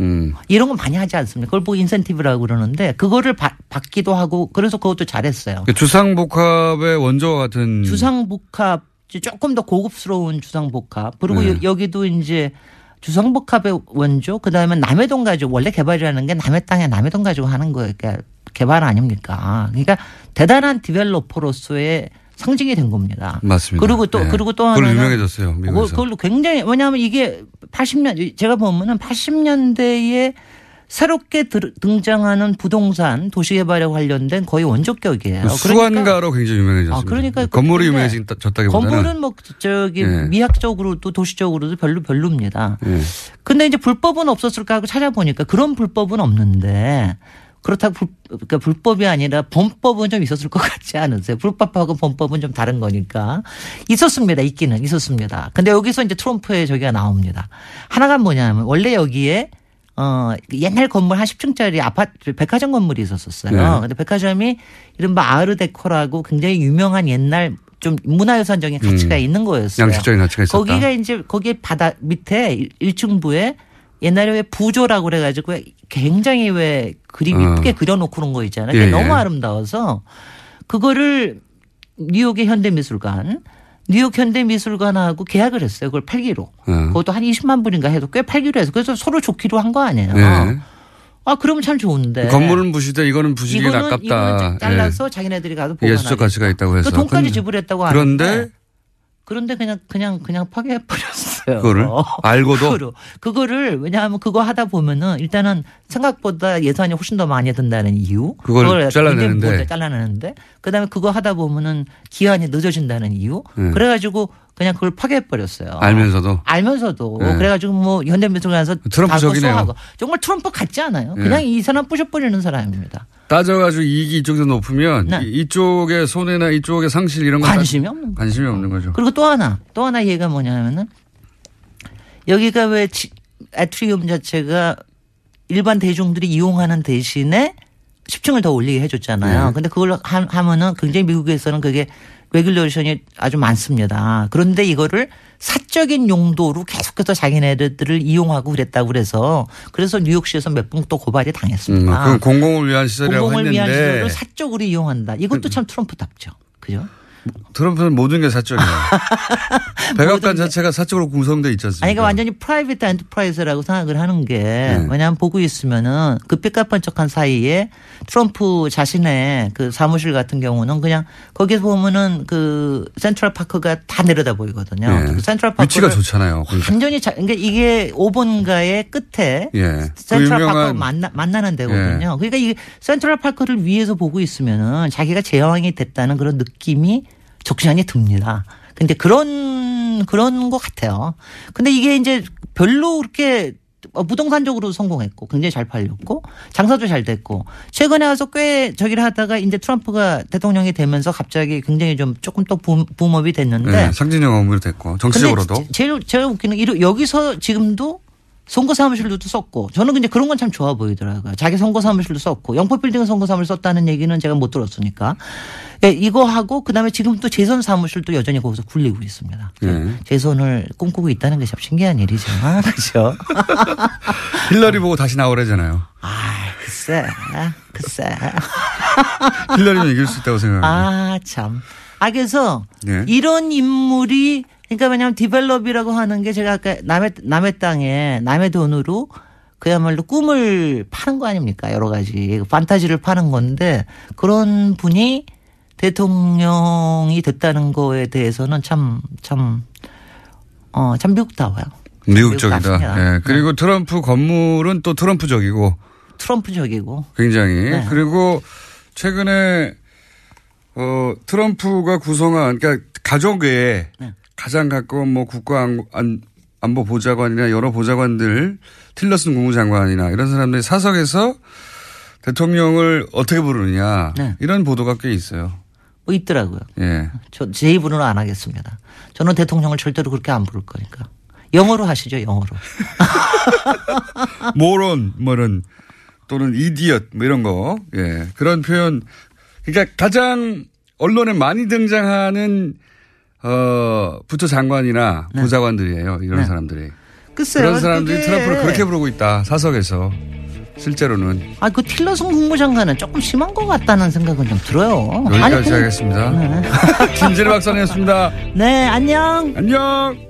Speaker 9: 음.
Speaker 16: 이런 거 많이 하지 않습니까? 그걸 보고 인센티브라고 그러는데 그거를 받, 받기도 하고 그래서 그것도 잘했어요.
Speaker 9: 그 주상복합의 원조와 같은
Speaker 16: 주상복합 조금 더 고급스러운 주상복합 그리고
Speaker 9: 네.
Speaker 16: 여- 여기도 이제 주상복합의 원조 그다음에 남해동 가지고 원래 개발이라는 게 남해 땅에 남해동 가지고 하는 거예요. 그러니까 개발 아닙니까? 그러니까 대단한 디벨로퍼로서의 상징이 된 겁니다.
Speaker 9: 맞습니다.
Speaker 16: 그리고 또
Speaker 9: 네.
Speaker 16: 그리고 또 하나는
Speaker 9: 유명해졌어요, 미국에서.
Speaker 16: 그걸로 굉장히 왜냐하면 이게 80년 제가 보면은 80년대에 새롭게 들- 등장하는 부동산 도시개발에 관련된 거의 원조격이에요.
Speaker 9: 그 수완가로 굉장히 유명해졌습니다.
Speaker 16: 아, 그러니까
Speaker 9: 건물이
Speaker 16: 근데
Speaker 9: 유명해졌다기보다는
Speaker 16: 건물은 뭐 저기
Speaker 9: 예.
Speaker 16: 미학적으로도 도시적으로도 별로 별로입니다.
Speaker 9: 예.
Speaker 16: 근데 이제 불법은 없었을까 하고 찾아보니까 그런 불법은 없는데 그렇다고 불, 그러니까 불법이 아니라 범법은 좀 있었을 것 같지 않으세요? 불법하고 범법은 좀 다른 거니까. 있었습니다. 있기는 있었습니다. 근데 여기서 이제 트럼프의 저기가 나옵니다. 하나가 뭐냐면 원래 여기에 어, 옛날 건물 한 10층짜리 아파트, 백화점 건물이 있었었어요.
Speaker 9: 네.
Speaker 16: 근데 백화점이 이른바 아르데코라고 굉장히 유명한 옛날 좀 문화유산적인 가치가
Speaker 9: 음.
Speaker 16: 있는 거였어요.
Speaker 9: 양식적인 가치가 있었다.
Speaker 16: 거기가 이제 거기 바다 밑에 1층부에 옛날에 왜 부조라고 그래가지고 굉장히 왜 그림
Speaker 9: 어.
Speaker 16: 이쁘게 그려놓고 그런 거 있잖아요.
Speaker 9: 예,
Speaker 16: 그게
Speaker 9: 예.
Speaker 16: 너무 아름다워서 그거를 뉴욕의 현대미술관 뉴욕 현대미술관하고 계약을 했어요. 그걸 팔기로.
Speaker 9: 어.
Speaker 16: 그것도 한 20만 불인가 해도 꽤 팔기로 해서 그래서 서로 좋기로 한 거 아니에요.
Speaker 9: 네.
Speaker 16: 아 그러면 참 좋은데.
Speaker 9: 건물은 부시되 이거는 부시기
Speaker 16: 이거는
Speaker 9: 아깝다.
Speaker 16: 이거는 잘라서 자기네들이 가서 보관하게.
Speaker 9: 예술적 가치가 있다고 해서.
Speaker 16: 그 돈까지 지불했다고
Speaker 9: 그런데
Speaker 16: 하는데 그런데 그냥 그냥 그냥 파괴해 버렸어요.
Speaker 9: 그거를 알고도?
Speaker 16: 그거를, 그거를 왜냐하면 그거 하다 보면은 일단은 생각보다 예산이 훨씬 더 많이 든다는 이유.
Speaker 9: 그걸 잘라내는데.
Speaker 16: 굉장히 무겁게 잘라내는데 그다음에 그거 하다 보면은 기한이 늦어진다는 이유.
Speaker 9: 네.
Speaker 16: 그래가지고 그냥 그걸 파괴해 버렸어요.
Speaker 9: 알면서도.
Speaker 16: 알면서도
Speaker 9: 네.
Speaker 16: 그래가지고 뭐 현대미술관에서
Speaker 9: 트럼프적이네요.
Speaker 16: 정말 트럼프 같지 않아요?
Speaker 9: 네.
Speaker 16: 그냥 이 사람 부셔버리는 사람입니다.
Speaker 9: 따져가지고 이익이 이쪽에서 높으면
Speaker 16: 네.
Speaker 9: 이- 이쪽의 손해나 이쪽의 상실 이런 거
Speaker 16: 관심이 없는
Speaker 9: 관심이 없는 거죠.
Speaker 16: 그리고 또 하나, 또 하나 얘기가 뭐냐면은 여기가 왜 지- 아트리움 자체가 일반 대중들이 이용하는 대신에 10층을 더 올리게 해줬잖아요.
Speaker 9: 네.
Speaker 16: 근데 그걸 하- 하면은 굉장히 미국에서는 그게 regulation이 아주 많습니다. 그런데 이거를 사적인 용도로 계속해서 자기네들을 이용하고 그랬다고 그래서 그래서 뉴욕시에서 몇번또 고발이
Speaker 9: 음,
Speaker 16: 당했습니다.
Speaker 9: 그건 공공을 위한 시설이라고
Speaker 16: 공공을 위한
Speaker 9: 했는데
Speaker 16: 시설을 사적으로 이용한다. 이것도 참 트럼프답죠. 그죠?
Speaker 9: 트럼프는 모든 게 사적이에요. 백악관 자체가 사적으로 구성돼 있지 않습니까?
Speaker 16: 아니, 그러니까 완전히 private enterprise라고 생각을 하는 게
Speaker 9: 네.
Speaker 16: 왜냐하면 보고 있으면은 그 삐까뻔쩍한 사이에 트럼프 자신의 그 사무실 같은 경우는 그냥 거기서 보면은 그 센트럴 파크가 다 내려다 보이거든요.
Speaker 9: 네.
Speaker 16: 그 센트럴 파크
Speaker 9: 위치가 좋잖아요.
Speaker 16: 완전히 자, 그러니까 이게 5번가의 끝에
Speaker 9: 예. 그
Speaker 16: 센트럴 파크
Speaker 9: 유명한
Speaker 16: 만나, 만나는 데거든요. 그러니까 이 센트럴 파크를 위에서 보고 있으면은 자기가 제왕이 됐다는 그런 느낌이 적잖이 듭니다. 근데 그런 그런 것 같아요. 근데 이게 이제 별로 그렇게 부동산적으로 성공했고 굉장히 잘 팔렸고 장사도 잘 됐고 최근에 와서 꽤 저기를 하다가 이제 트럼프가 대통령이 되면서 갑자기 굉장히 좀 조금 또 붐, 붐업이 됐는데
Speaker 9: 네, 상징적 업무로 됐고 정치적으로도
Speaker 16: 제- 제일 제일 웃기는 여기서 지금도 선거 사무실도 썼고 저는 근데 그런 건 참 좋아 보이더라고요. 자기 선거 사무실도 썼고 영포 빌딩 선거 사무실 썼다는 얘기는 제가 못 들었으니까 예, 이거 하고 그다음에 지금 또 재선 사무실도 여전히 거기서 굴리고 있습니다.
Speaker 9: 네.
Speaker 16: 재선을 꿈꾸고 있다는 게 참 신기한 일이죠. 그렇죠.
Speaker 9: 힐러리 보고 다시 나오래잖아요.
Speaker 16: 글쎄, 글쎄.
Speaker 9: 힐러리는 이길 수 있다고 생각합니다.
Speaker 16: 아, 참. 아, 그래서
Speaker 9: 네.
Speaker 16: 이런 인물이 그러니까 왜냐하면 디벨롭이라고 하는 게 제가 아까 남의, 남의 땅에 남의 돈으로 그야말로 꿈을 파는 거 아닙니까? 여러 가지. 판타지를 파는 건데 그런 분이 대통령이 됐다는 거에 대해서는 참, 참, 어, 참 미국다워요.
Speaker 9: 미국적이다.
Speaker 16: 미국답습니다.
Speaker 9: 예. 그리고 트럼프 건물은 또 트럼프적이고
Speaker 16: 트럼프적이고.
Speaker 9: 굉장히
Speaker 16: 네.
Speaker 9: 그리고 최근에 어 트럼프가 구성한 그러니까 가족 외에
Speaker 16: 네.
Speaker 9: 가장 가까운 뭐 국가 안, 안, 안보 보좌관이나 여러 보좌관들 틸러슨 국무장관이나 이런 사람들이 사석에서 대통령을 어떻게 부르느냐
Speaker 16: 네.
Speaker 9: 이런 보도가 꽤 있어요.
Speaker 16: 뭐 있더라고요.
Speaker 9: 예.
Speaker 16: 저 제 입으로는 안 하겠습니다. 저는 대통령을 절대로 그렇게 안 부를 거니까. 영어로 하시죠, 영어로.
Speaker 9: 모론 뭐 이런 또는 이디엇 뭐 이런 거. 예. 그런 표현 그러니까 가장 언론에 많이 등장하는 어 부처 장관이나 보좌관들이에요. 이런
Speaker 16: 네.
Speaker 9: 사람들이.
Speaker 16: 글쎄요.
Speaker 9: 그런 사람들이
Speaker 16: 그게-
Speaker 9: 트럼프를 그렇게 부르고 있다. 사석에서. 실제로는
Speaker 16: 아, 그 틸러슨 국무장관은 조금 심한 것 같다는 생각은 좀 들어요.
Speaker 9: 여기까지
Speaker 16: 아니, 그-
Speaker 9: 하겠습니다. 김진일 박사님이었습니다.
Speaker 16: 네, 안녕.
Speaker 9: 안녕.